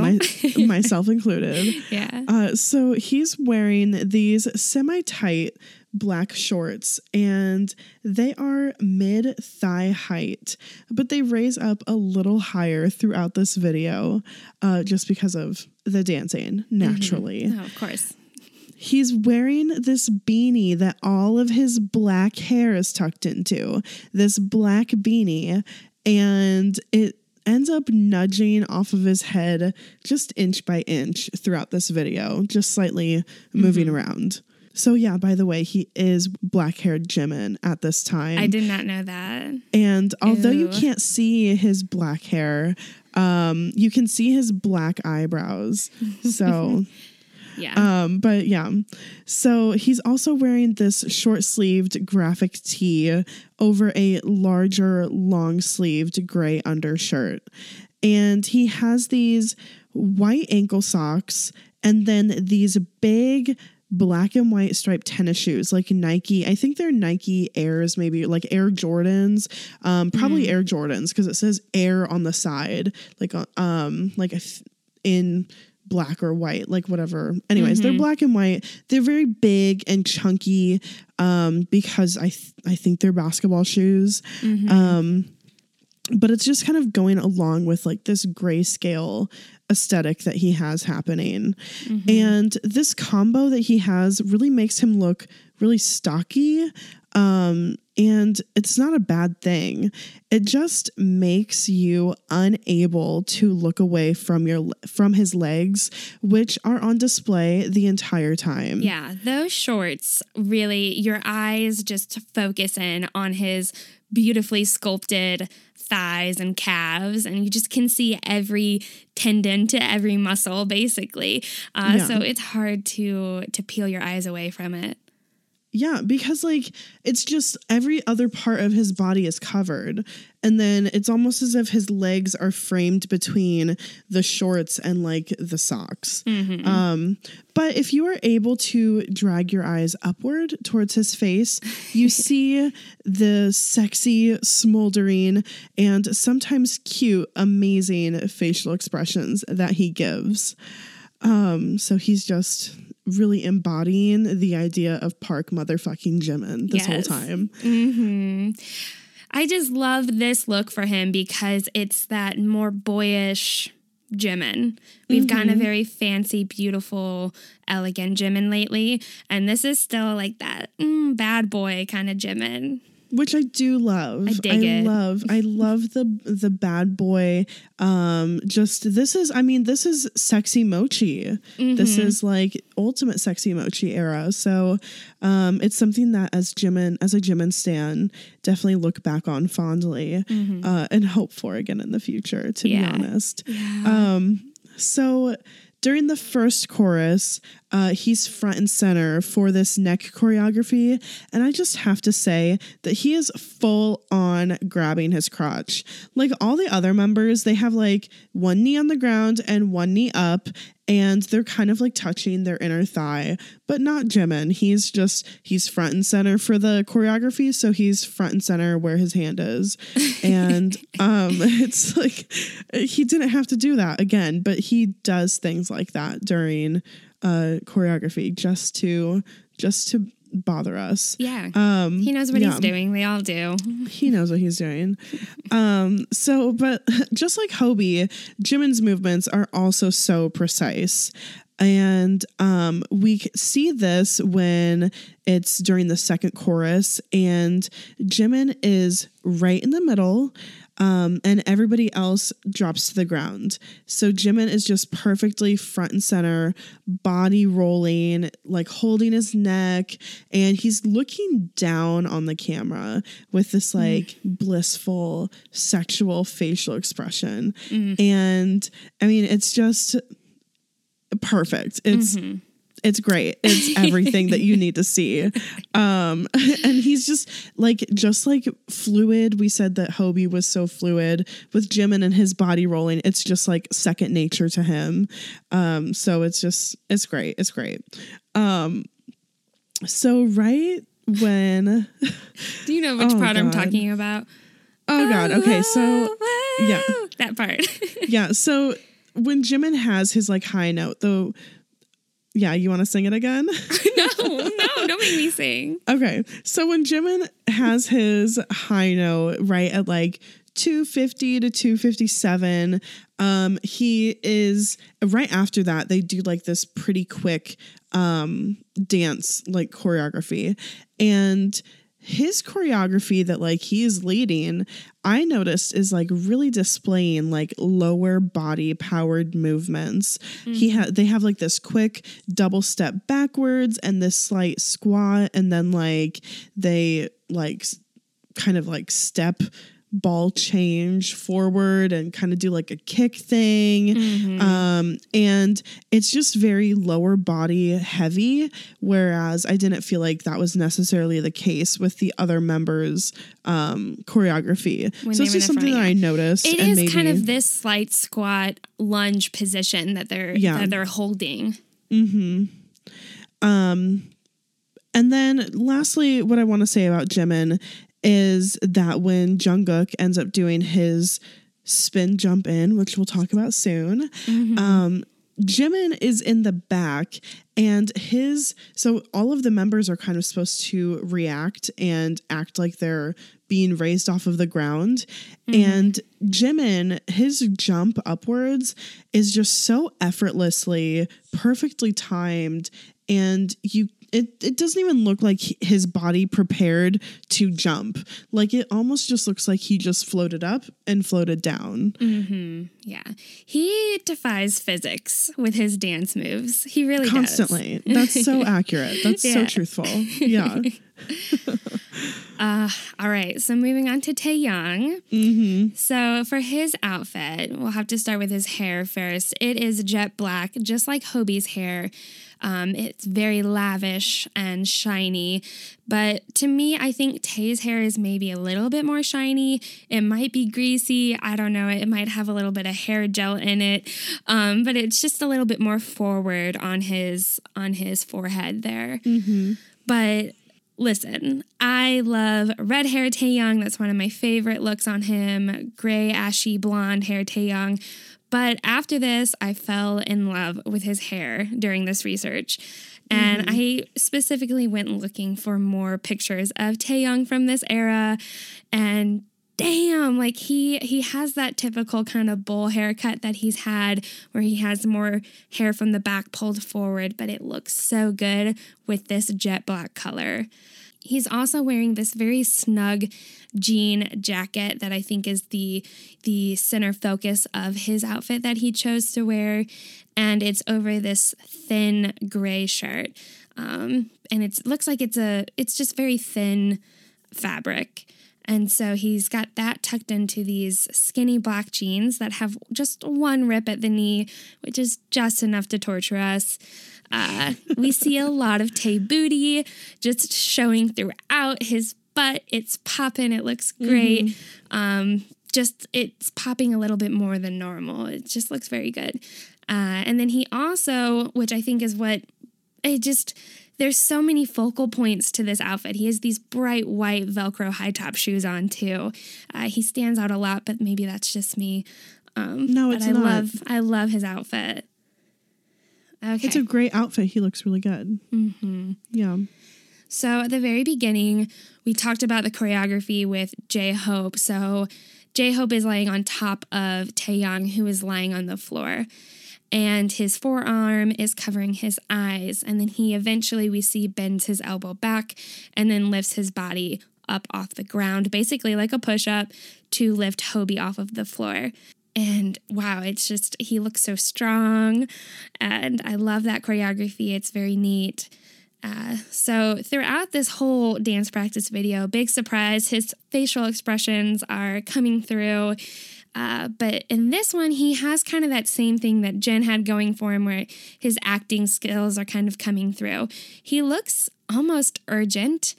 my- myself included. Yeah. Uh, so he's wearing these semi tight black shorts and they are mid thigh height, but they raise up a little higher throughout this video uh, just because of the dancing naturally. Oh, of course. He's wearing this beanie that all of his black hair is tucked into. This black beanie, and it ends up nudging off of his head just inch by inch throughout this video, just slightly moving around. So yeah, by the way, he is black-haired Jimin at this time. I did not know that. And although you can't see his black hair, um, you can see his black eyebrows. So Yeah. um, but yeah, so he's also wearing this short sleeved graphic tee over a larger long sleeved gray undershirt. And he has these white ankle socks and then these big black and white striped tennis shoes like Nike. I think they're Nike Airs, maybe like Air Jordans, um, probably Air Jordans because it says Air on the side, like uh, um, like in black or white, like whatever. Anyways, they're black and white. They're very big and chunky um, because I th- I think they're basketball shoes. Um, but it's just kind of going along with like this grayscale aesthetic that he has happening. And this combo that he has really makes him look really stocky. Um, and it's not a bad thing. It just makes you unable to look away from your from his legs, which are on display the entire time. Yeah, those shorts really, your eyes just focus in on his beautifully sculpted thighs and calves, and you just can see every tendon to every muscle, basically. Uh, Yeah. So it's hard to to peel your eyes away from it. Yeah, because like it's just every other part of his body is covered. And then it's almost as if his legs are framed between the shorts and like the socks. Um, but if you are able to drag your eyes upward towards his face, you see the sexy, smoldering, and sometimes cute, amazing facial expressions that he gives. Um, so he's just really embodying the idea of Park motherfucking Jimin this Yes. whole time. hmm I just love this look for him because it's that more boyish Jimin. We've gotten a very fancy, beautiful, elegant Jimin lately, and this is still like that mm, bad boy kind of Jimin. Which I do love. I dig it. love. I love the the bad boy. Um, just this is. I mean, this is sexy mochi. This Mm-hmm. is like ultimate sexy mochi era. So, um, it's something that as Jimin, as a Jimin stan, definitely look back on fondly uh, and hope for again in the future. To Mm-hmm. Yeah. be honest. Um, so during the first chorus, uh, he's front and center for this neck choreography. And I just have to say that he is full on grabbing his crotch. Like all the other members, they have like one knee on the ground and one knee up. And they're kind of like touching their inner thigh, but not Jimin. He's just, he's front and center for the choreography. So he's front and center where his hand is. And um, it's like, he didn't have to do that again, but he does things like that during uh, choreography just to just to bother us. Yeah. Um, he knows what yeah. he's doing. They all do. he knows what he's doing. Um, so, but just like Hobi, Jimin's movements are also so precise. And um, we see this when it's during the second chorus, and Jimin is right in the middle, um, and everybody else drops to the ground. So Jimin is just perfectly front and center, body rolling, like holding his neck, and he's looking down on the camera with this mm. like blissful sexual facial expression. Mm-hmm. And I mean, it's just perfect. It's mm-hmm. It's great. It's everything that you need to see. Um and he's just like just like fluid. We said that Hobi was so fluid with Jimin and his body rolling. It's just like second nature to him. Um so it's just it's great. It's great. Um so right when Do you know which Oh, part I'm talking about? Oh god. Okay. So yeah. That part. yeah. So when Jimin has his like high note, though, yeah, you want to sing it again? no, no, don't make me sing. okay. So when Jimin has his high note right at like 250 to 257, um, he is right after that, they do like this pretty quick um dance like choreography. And his choreography that like he's leading i noticed is like really displaying like lower body powered movements. He mm-hmm. had they have like this quick double step backwards and this slight squat and then like they like kind of like step ball change forward and kind of do like a kick thing. Um and it's just very lower body heavy whereas i didn't feel like that was necessarily the case with the other members um choreography. When so it's just something that i noticed It is maybe kind of this slight squat lunge position that they're Yeah. that they're holding. Um, and then lastly, what I want to say about Jimin is that when Jungkook ends up doing his spin jump in, which we'll talk about soon, um, Jimin is in the back and his so all of the members are kind of supposed to react and act like they're being raised off of the ground. And Jimin, his jump upwards is just so effortlessly, perfectly timed. And you it, it doesn't even look like his body prepared to jump. Like it almost just looks like he just floated up and floated down. Yeah. He defies physics with his dance moves. He really does. Constantly. That's so accurate. That's so truthful. Yeah. All right, so moving on to Taehyung. Mm-hmm. So for his outfit, we'll have to start with his hair first. It is jet black, just like Hobi's hair. Um, it's very lavish and shiny, but to me, I think Tae's hair is maybe a little bit more shiny. It might be greasy. I don't know. It might have a little bit of hair gel in it, um, but it's just a little bit more forward on his on his forehead there. But Listen, I love red hair Taehyung. That's one of my favorite looks on him. Gray, ashy, blonde hair Taehyung. But after this, I fell in love with his hair during this research. And mm-hmm. I specifically went looking for more pictures of Taehyung from this era. And damn, like he he has that typical kind of bowl haircut that he's had where he has more hair from the back pulled forward, but it looks so good with this jet black color. He's also wearing this very snug jean jacket that I think is the the center focus of his outfit that he chose to wear, and it's over this thin gray shirt, um, and it looks like it's a it's just very thin fabric. And so he's got that tucked into these skinny black jeans that have just one rip at the knee, which is just enough to torture us. Uh, we see a lot of Tae booty just showing throughout his butt. It's popping. It looks great. Um, just it's popping a little bit more than normal. It just looks very good. Uh, and then he also, which I think is what it just there's so many focal points to this outfit. He has these bright white Velcro high top shoes on too. Uh, he stands out a lot, but maybe that's just me. Um, No, it's I not. love I love his outfit. Okay, It's a great outfit. He looks really good. Mm-hmm. Yeah. So at the very beginning, we talked about the choreography with J Hope. So J Hope is laying on top of Taehyung, who is lying on the floor. And his forearm is covering his eyes. And then he eventually, we see, bends his elbow back and then lifts his body up off the ground, basically like a push up to lift Hobi off of the floor. And wow, it's just, he looks so strong. And I love that choreography. It's very neat. Uh, so throughout this whole dance practice video, big surprise, his facial expressions are coming through. Uh, but in this one, he has kind of that same thing that Jin had going for him, where his acting skills are kind of coming through. He looks almost urgent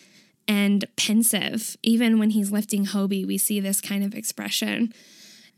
and pensive. Even when he's lifting Hobi, we see this kind of expression.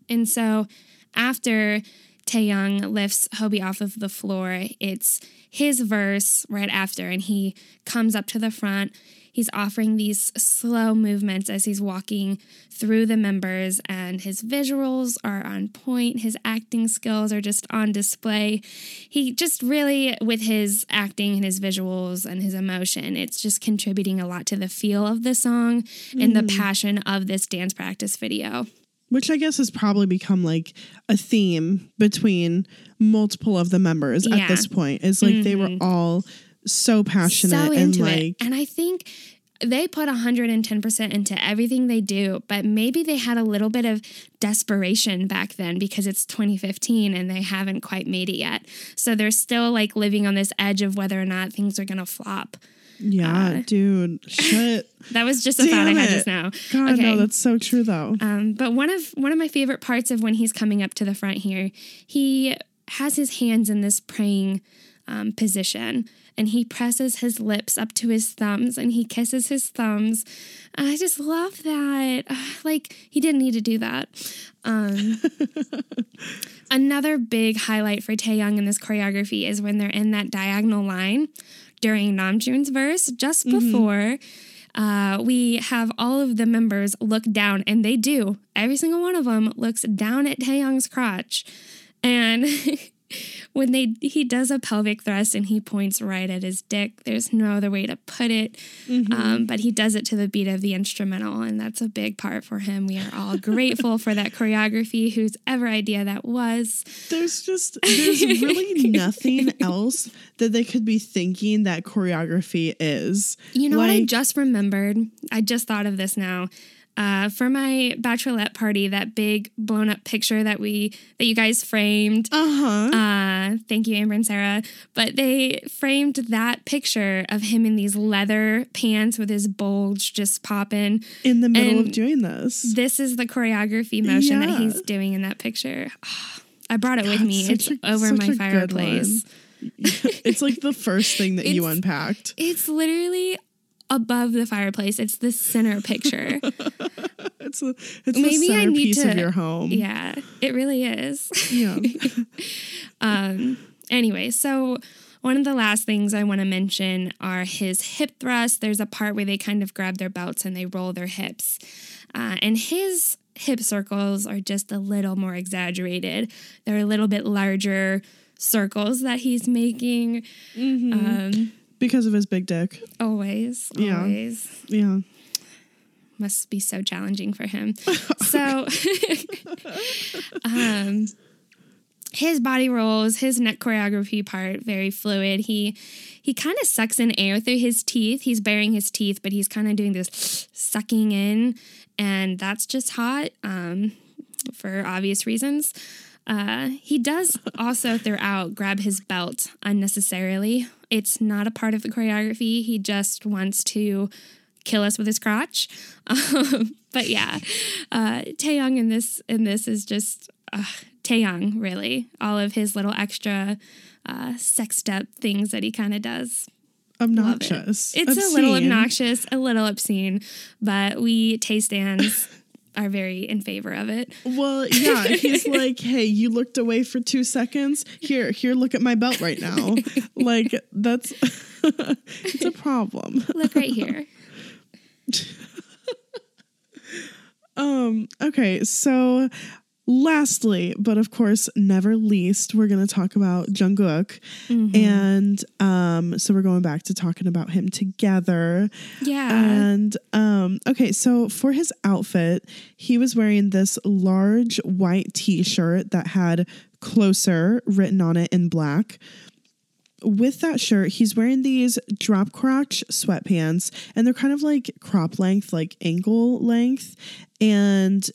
And so after Taehyung lifts Hobi off of the floor, it's his verse right after, and he comes up to the front. He's offering these slow movements as he's walking through the members, and his visuals are on point. His acting skills are just on display. He just really, with his acting and his visuals and his emotion, it's just contributing a lot to the feel of the song and the mm-hmm. passion of this dance practice video. Which I guess has probably become like a theme between multiple of the members Yeah. at this point. Is like they were mm-hmm. all so passionate so and like it. And I think they put 110% into everything they do, but maybe they had a little bit of desperation back then because it's 2015 and they haven't quite made it yet. So they're still like living on this edge of whether or not things are going to flop. yeah, dude, shit. That was just a thought I had it. just now. God, no, that's so true though. Um, but one of one of my favorite parts of when he's coming up to the front here, he has his hands in this praying um, position, and he presses his lips up to his thumbs, and he kisses his thumbs. I just love that. Like he didn't need to do that. Um, another big highlight for Taehyung in this choreography is when they're in that diagonal line during Namjoon's verse, just before uh, we have all of the members look down, and they do. Every single one of them looks down at Taehyung's crotch, and when they he does a pelvic thrust and he points right at his dick. There's no other way to put it, um, but he does it to the beat of the instrumental, and that's a big part for him. We are all grateful for that choreography. Whose ever idea that was. There's just there's really nothing else that they could be thinking that choreography is. You know what I just remembered? I just thought of this now. Uh, for my bachelorette party, that big blown up picture that we that you guys framed. Uh-huh. Uh, thank you, Amber and Sarah. But they framed that picture of him in these leather pants with his bulge just popping. In the middle of doing this. This is the choreography motion that he's doing in that picture. Ah, I brought it with me. It's a- over my fireplace. it's like the first thing that you unpacked. It's literally above the fireplace. It's the center picture. It's the it's the Maybe I need centerpiece of to- your home. yeah, it really is. Yeah. Um, anyway, so one of the last things I want to mention are his hip thrusts. There's a part where they kind of grab their belts and they roll their hips. Uh, and his hip circles are just a little more exaggerated. They're a little bit larger circles that he's making. Um, because of his big dick. always, Yeah. always. Yeah. must be so challenging for him. so, um, his body rolls, his neck choreography part, very fluid. He he kind of sucks in air through his teeth. He's baring his teeth, but he's kind of doing this sucking in, and that's just hot um, for obvious reasons. Uh, he does also throughout grab his belt unnecessarily. It's not a part of the choreography. He just wants to kill us with his crotch. Um, but yeah, uh, Taehyung in this in this is just uh, Taehyung really. All of his little extra uh, sex step things that he kind of does. Love it. Obnoxious. It's a little obnoxious, a little obscene, but we taste stands are very in favor of it. Well, yeah, he's like, "Hey, you looked away for 2 seconds. Here, here look at my belt right now." like that's it's a problem. Look right here. Um, okay, so lastly, but of course never least, we're going to talk about Jungkook. And um so we're going back to talking about him together. Yeah. And um okay, so for his outfit, he was wearing this large white t-shirt that had closer written on it in black. With that shirt, he's wearing these drop crotch sweatpants, and they're kind of like crop length, like ankle length. And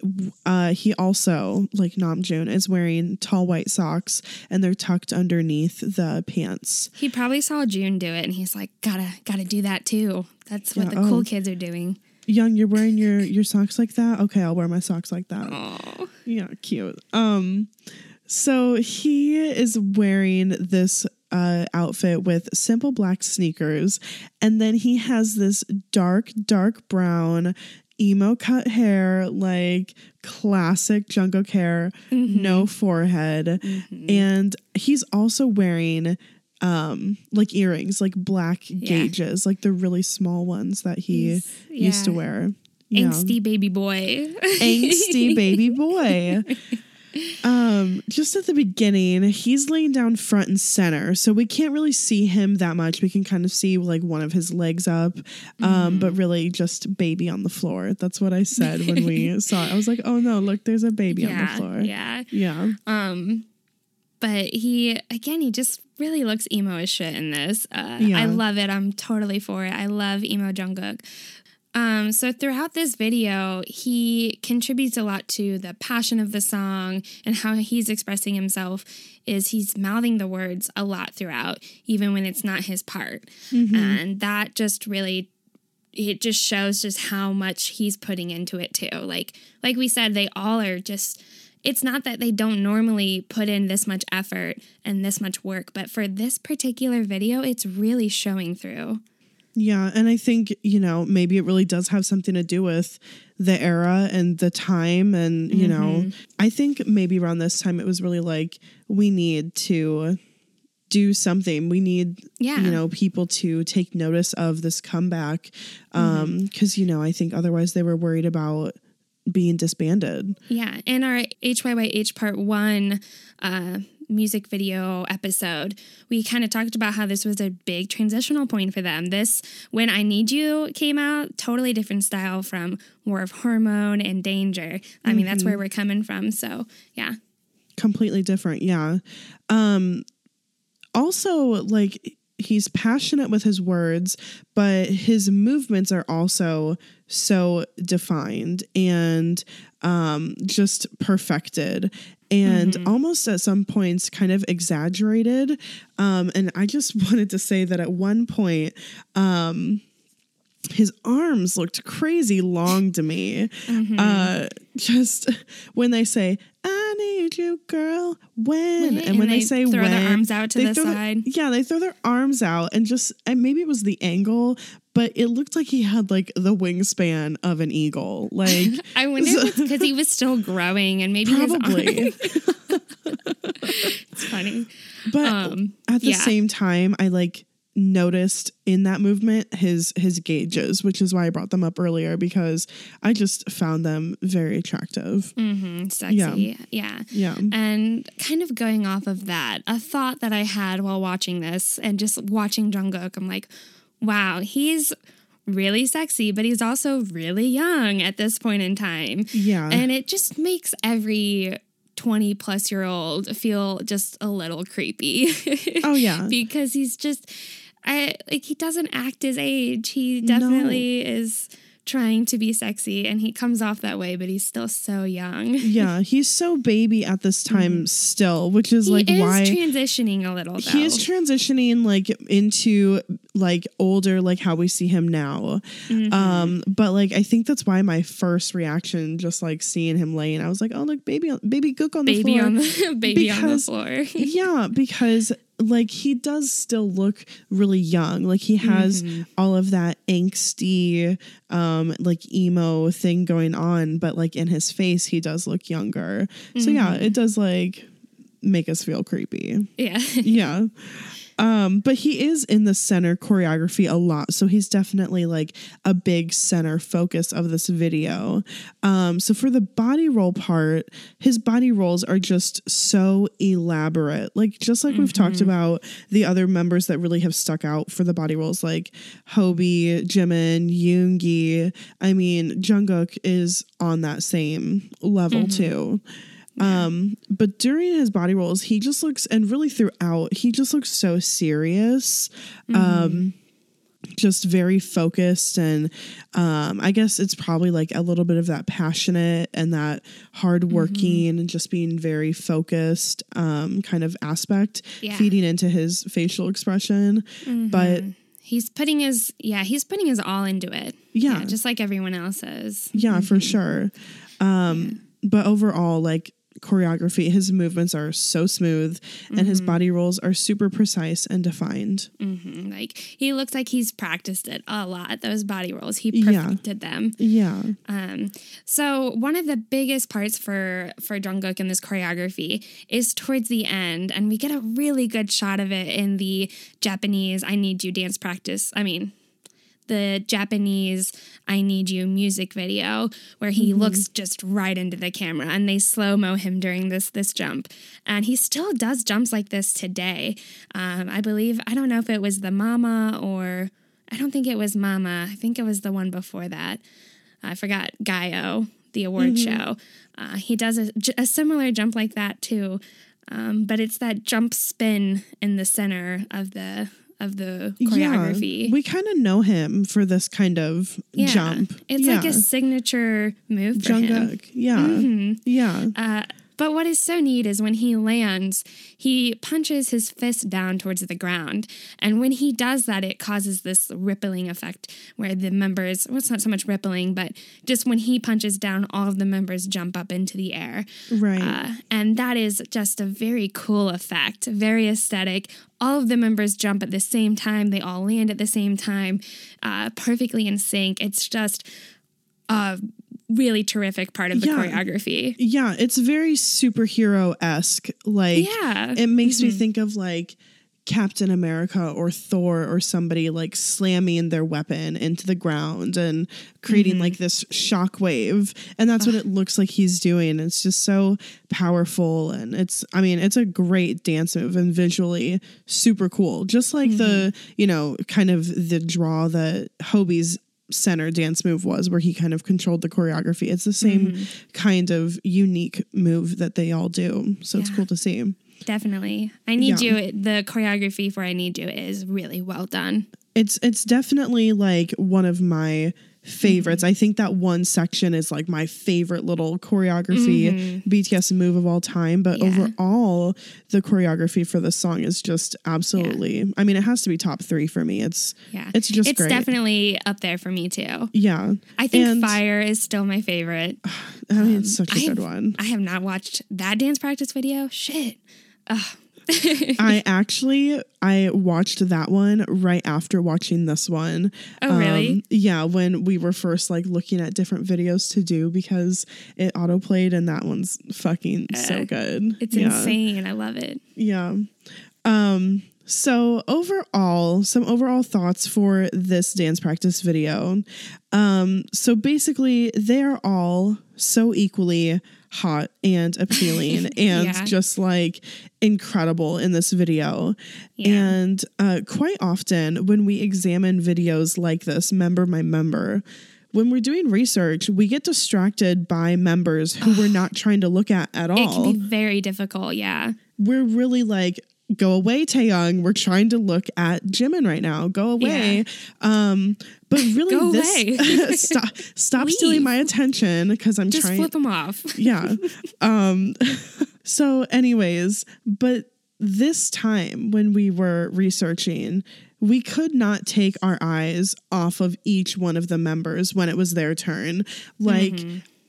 uh, he also, like Namjoon, is wearing tall white socks, and they're tucked underneath the pants. he probably saw Joon do it and he's like, gotta, gotta do that too. That's what Yeah, the cool oh. kids are doing. Young, you're wearing your your socks like that. Okay, I'll wear my socks like that. Oh. Yeah, cute. Um, so he is wearing this uh outfit with simple black sneakers, and then he has this dark, dark brown emo cut hair, like classic Jungkook hair, no forehead, and he's also wearing um like earrings like black gauges like the really small ones that he He's- used to wear. Yeah. Angsty baby boy. angsty baby boy. Um, just at the beginning, he's laying down front and center, so we can't really see him that much. We can kind of see like one of his legs up, um, but really just baby on the floor. That's what I said when we saw it. I was like, oh no, look, there's a baby on the floor. Yeah. Yeah. Um, but he again, he just really looks emo as shit in this. Uh, Yeah. I love it. I'm totally for it. I love emo Jungkook. Um, so throughout this video, he contributes a lot to the passion of the song and how he's expressing himself. Is he's mouthing the words a lot throughout, even when it's not his part, and that just really it just shows just how much he's putting into it too. Like like we said, they all are just it's not that they don't normally put in this much effort and this much work, but for this particular video, it's really showing through. Yeah, and I think, you know, maybe it really does have something to do with the era and the time and, you know, I think maybe around this time it was really like we need to do something. We need Yeah. you know, people to take notice of this comeback um cuz you know, I think otherwise they were worried about being disbanded. Yeah. In our HYYH part one uh, music video episode, we kind of talked about how this was a big transitional point for them. This, when I Need You came out, totally different style from War of Hormone and Danger. I mean, that's where we're coming from. So, yeah. completely different yeah um also like he's passionate with his words but his movements are also so defined and um just perfected and almost at some points kind of exaggerated um and i just wanted to say that at one point um his arms looked crazy long to me. Uh, just when they say, I need you, girl, when? When? And, And when they, they say throw when, their arms out to the throw their- side. yeah, they throw their arms out and just, and maybe it was the angle, but it looked like he had like the wingspan of an eagle. Like, I wonder because he was still growing and maybe probably. it's funny. But Um, at the yeah. same time, I like noticed in that movement his his gauges, which is why I brought them up earlier because I just found them very attractive. hmm sexy. Yeah. Yeah. And kind of going off of that, a thought that I had while watching this and just watching Jungkook, I'm like, wow, he's really sexy, but he's also really young at this point in time. Yeah. And it just makes every 20 plus year old feel just a little creepy. Oh, yeah. because he's just I like he doesn't act his age. He definitely is trying to be sexy and he comes off that way, but he's still so young. yeah, he's so baby at this time still, which is Mm-hmm. He like is why transitioning a little though. he is transitioning like into like older like how we see him now Mm-hmm. um but like i think that's why my first reaction just like seeing him laying i was like oh look baby baby Kook on the baby floor on the baby on the floor. yeah because like he does still look really young like he has Mm-hmm. all of that angsty um like emo thing going on but like in his face he does look younger so yeah Mm-hmm. it does like make us feel creepy yeah. yeah Um, but he is in the center choreography a lot. So he's definitely like a big center focus of this video. Um, so for the body roll part, his body rolls are just so elaborate. Like just like we've talked about the other members that really have stuck out for the body rolls, like Hobi, Jimin, Yoongi. I mean, Jungkook is on that same level too. Um, but during his body rolls, he just looks, and really throughout, he just looks so serious. Um, just very focused and um i guess it's probably like a little bit of that passionate and that hardworking and just being very focused um kind of aspect Yeah. feeding into his facial expression but He's putting his yeah, he's putting his all into it. Yeah. just like everyone else is. Yeah, for sure. Um, But overall, like choreography, his movements are so smooth and his body rolls are super precise and defined. Mhm. Like he looks like he's practiced it a lot. Those body rolls, he Yeah. perfected them. Yeah. Um, so one of the biggest parts for for Jungkook in this choreography is towards the end, and we get a really good shot of it in the Japanese "I Need You" dance practice. I mean, the Japanese "I Need You" music video, where he looks just right into the camera, and they slow mo him during this this jump, and he still does jumps like this today. Um, I believe I don't know if it was the Mama or I don't think it was Mama. I think it was the one before that. I forgot Gayo, the award show. Uh, he does a similar jump like that too, um, but it's that jump spin in the center of the of the choreography. Yeah. We kind of know him for this kind of Yeah. jump. It's yeah. like a signature move for him. Jungkook. Yeah. Yeah. Uh, but what is so neat is when he lands, he punches his fist down towards the ground. And when he does that, it causes this rippling effect where the members, well, it's not so much rippling, but just when he punches down, all of the members jump up into the air. right. Uh, and that is just a very cool effect, very aesthetic. All of the members jump at the same time, they all land at the same time, uh, perfectly in sync. It's just a really terrific part of the Yeah. choreography. yeah. It's very superhero esque. Like, Yeah. it makes me mm-hmm. think of like Captain America or Thor or somebody like slamming their weapon into the ground and creating mm-hmm. like this shockwave. And that's what it looks like he's doing. It's just so powerful. And it's, I mean, it's a great dance move and visually super cool. Just like the, mm-hmm. you know, kind of the draw that Hobi's center dance move was where he kind of controlled the choreography. It's the same mm-hmm. kind of unique move that they all do. So it's cool to see. Definitely. I Need Yeah. You, the choreography for I Need You is really well done. It's it's definitely like one of my favorites. I think that one section is like my favorite little choreography BTS move of all time. But Mm-hmm. Yeah. overall, the choreography for this song is just absolutely. I mean, it has to be top three for me. It's Yeah. it's just It's great. definitely up there for me too. yeah. I think And- Fire is still my favorite. I mean, it's such a I good have- one. I have not watched that dance practice video. Shit. I actually I watched that one right after watching this one. Um, Oh, really? yeah, when we were first like looking at different videos to do because it autoplayed and that one's fucking so good. It's yeah. insane. I love it. Yeah. Um so overall, some overall thoughts for this dance practice video. Um so basically they're all so equally hot and appealing and Yeah. just like incredible in this video. Yeah. And uh quite often when we examine videos like this, member by member, when we're doing research, we get distracted by members who we're not trying to look at at all It can be very difficult. Yeah. we're really like go away Taehyung we're trying to look at Jimin right now. Go away. Um but really Go this stop stop stealing my attention because I'm Just trying flip them off. yeah. Um so anyways but this time when we were researching we could not take our eyes off of each one of the members when it was their turn. Like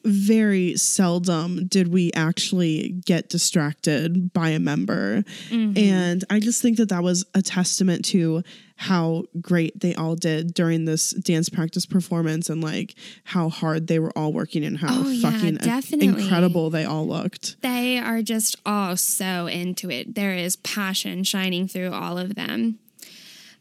very seldom did we actually get distracted by a member. Mm-hmm. And I just think that that was a testament to how great they all did during this dance practice performance and like how hard they were all working and how Oh, fucking definitely. incredible they all looked. They are just all so into it. There is passion shining through all of them.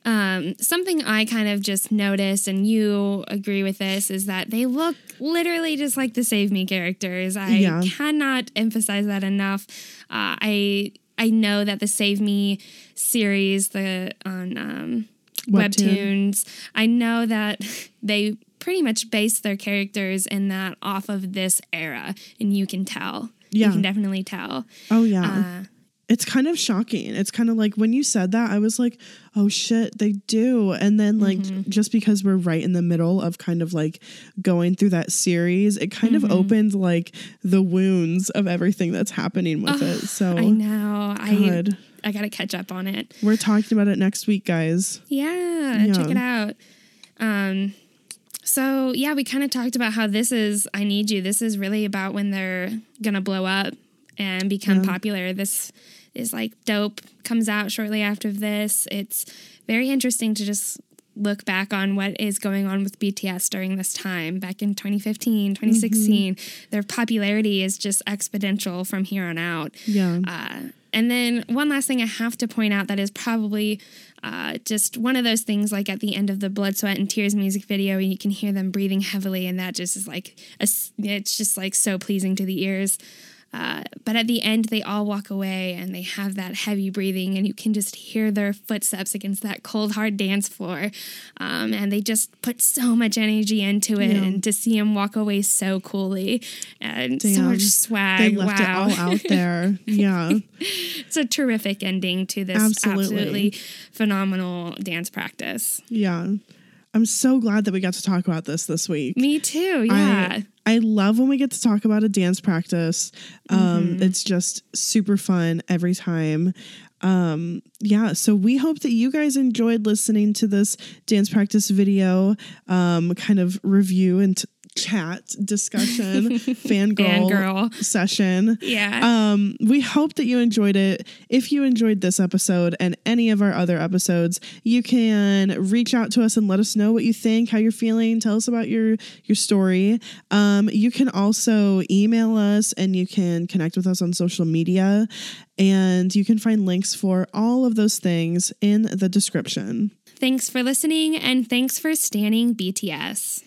Um, something I kind of just noticed, and you agree with this, is that they look literally just like the Save Me characters. I Yeah. cannot emphasize that enough. Uh, I I know that the Save Me series, the on um, Webtoon. webtoons, I know that they pretty much base their characters in that off of this era, and you can tell. Yeah. You can definitely tell. Oh yeah. Uh, it's kind of shocking. It's kind of like when you said that, I was like, oh shit, they do. And then, like, Mm-hmm. just because we're right in the middle of kind of like going through that series, it kind Mm-hmm. of opened like the wounds of everything that's happening with it. So, I know. I God. I gotta catch up on it. we're talking about it next week, guys. Yeah, check it out. Um, so yeah, we kind of talked about how this is "I Need You." This is really about when they're gonna blow up and become popular. This is like dope. Comes out shortly after this. It's very interesting to just look back on what is going on with BTS during this time back in 2015 2016 their popularity is just exponential from here on out Yeah. uh, and then one last thing I have to point out that is probably uh, just one of those things like at the end of the Blood, Sweat, and Tears music video, you can hear them breathing heavily, and that just is like, a it's just like so pleasing to the ears. Uh, but at the end, they all walk away and they have that heavy breathing, and you can just hear their footsteps against that cold, hard dance floor. Um, and they just put so much energy into it, Yeah. and to see them walk away so coolly and so much swag. They left wow. it all out there. Yeah. It's a terrific ending to this Absolutely. absolutely, phenomenal dance practice. Yeah. I'm so glad that we got to talk about this this week. Me too. Yeah. I, I love when we get to talk about a dance practice. Um, It's just super fun every time. Um, yeah, so we hope that you guys enjoyed listening to this dance practice video, um, kind of review and t- chat discussion, fangirl, Fangirl. session. yeah. Um, we hope that you enjoyed it. If you enjoyed this episode and any of our other episodes, you can reach out to us and let us know what you think, how you're feeling. Tell us about your your story. Um, you can also email us and you can connect with us on social media, and you can find links for all of those things in the description. thanks for listening and thanks for stanning BTS.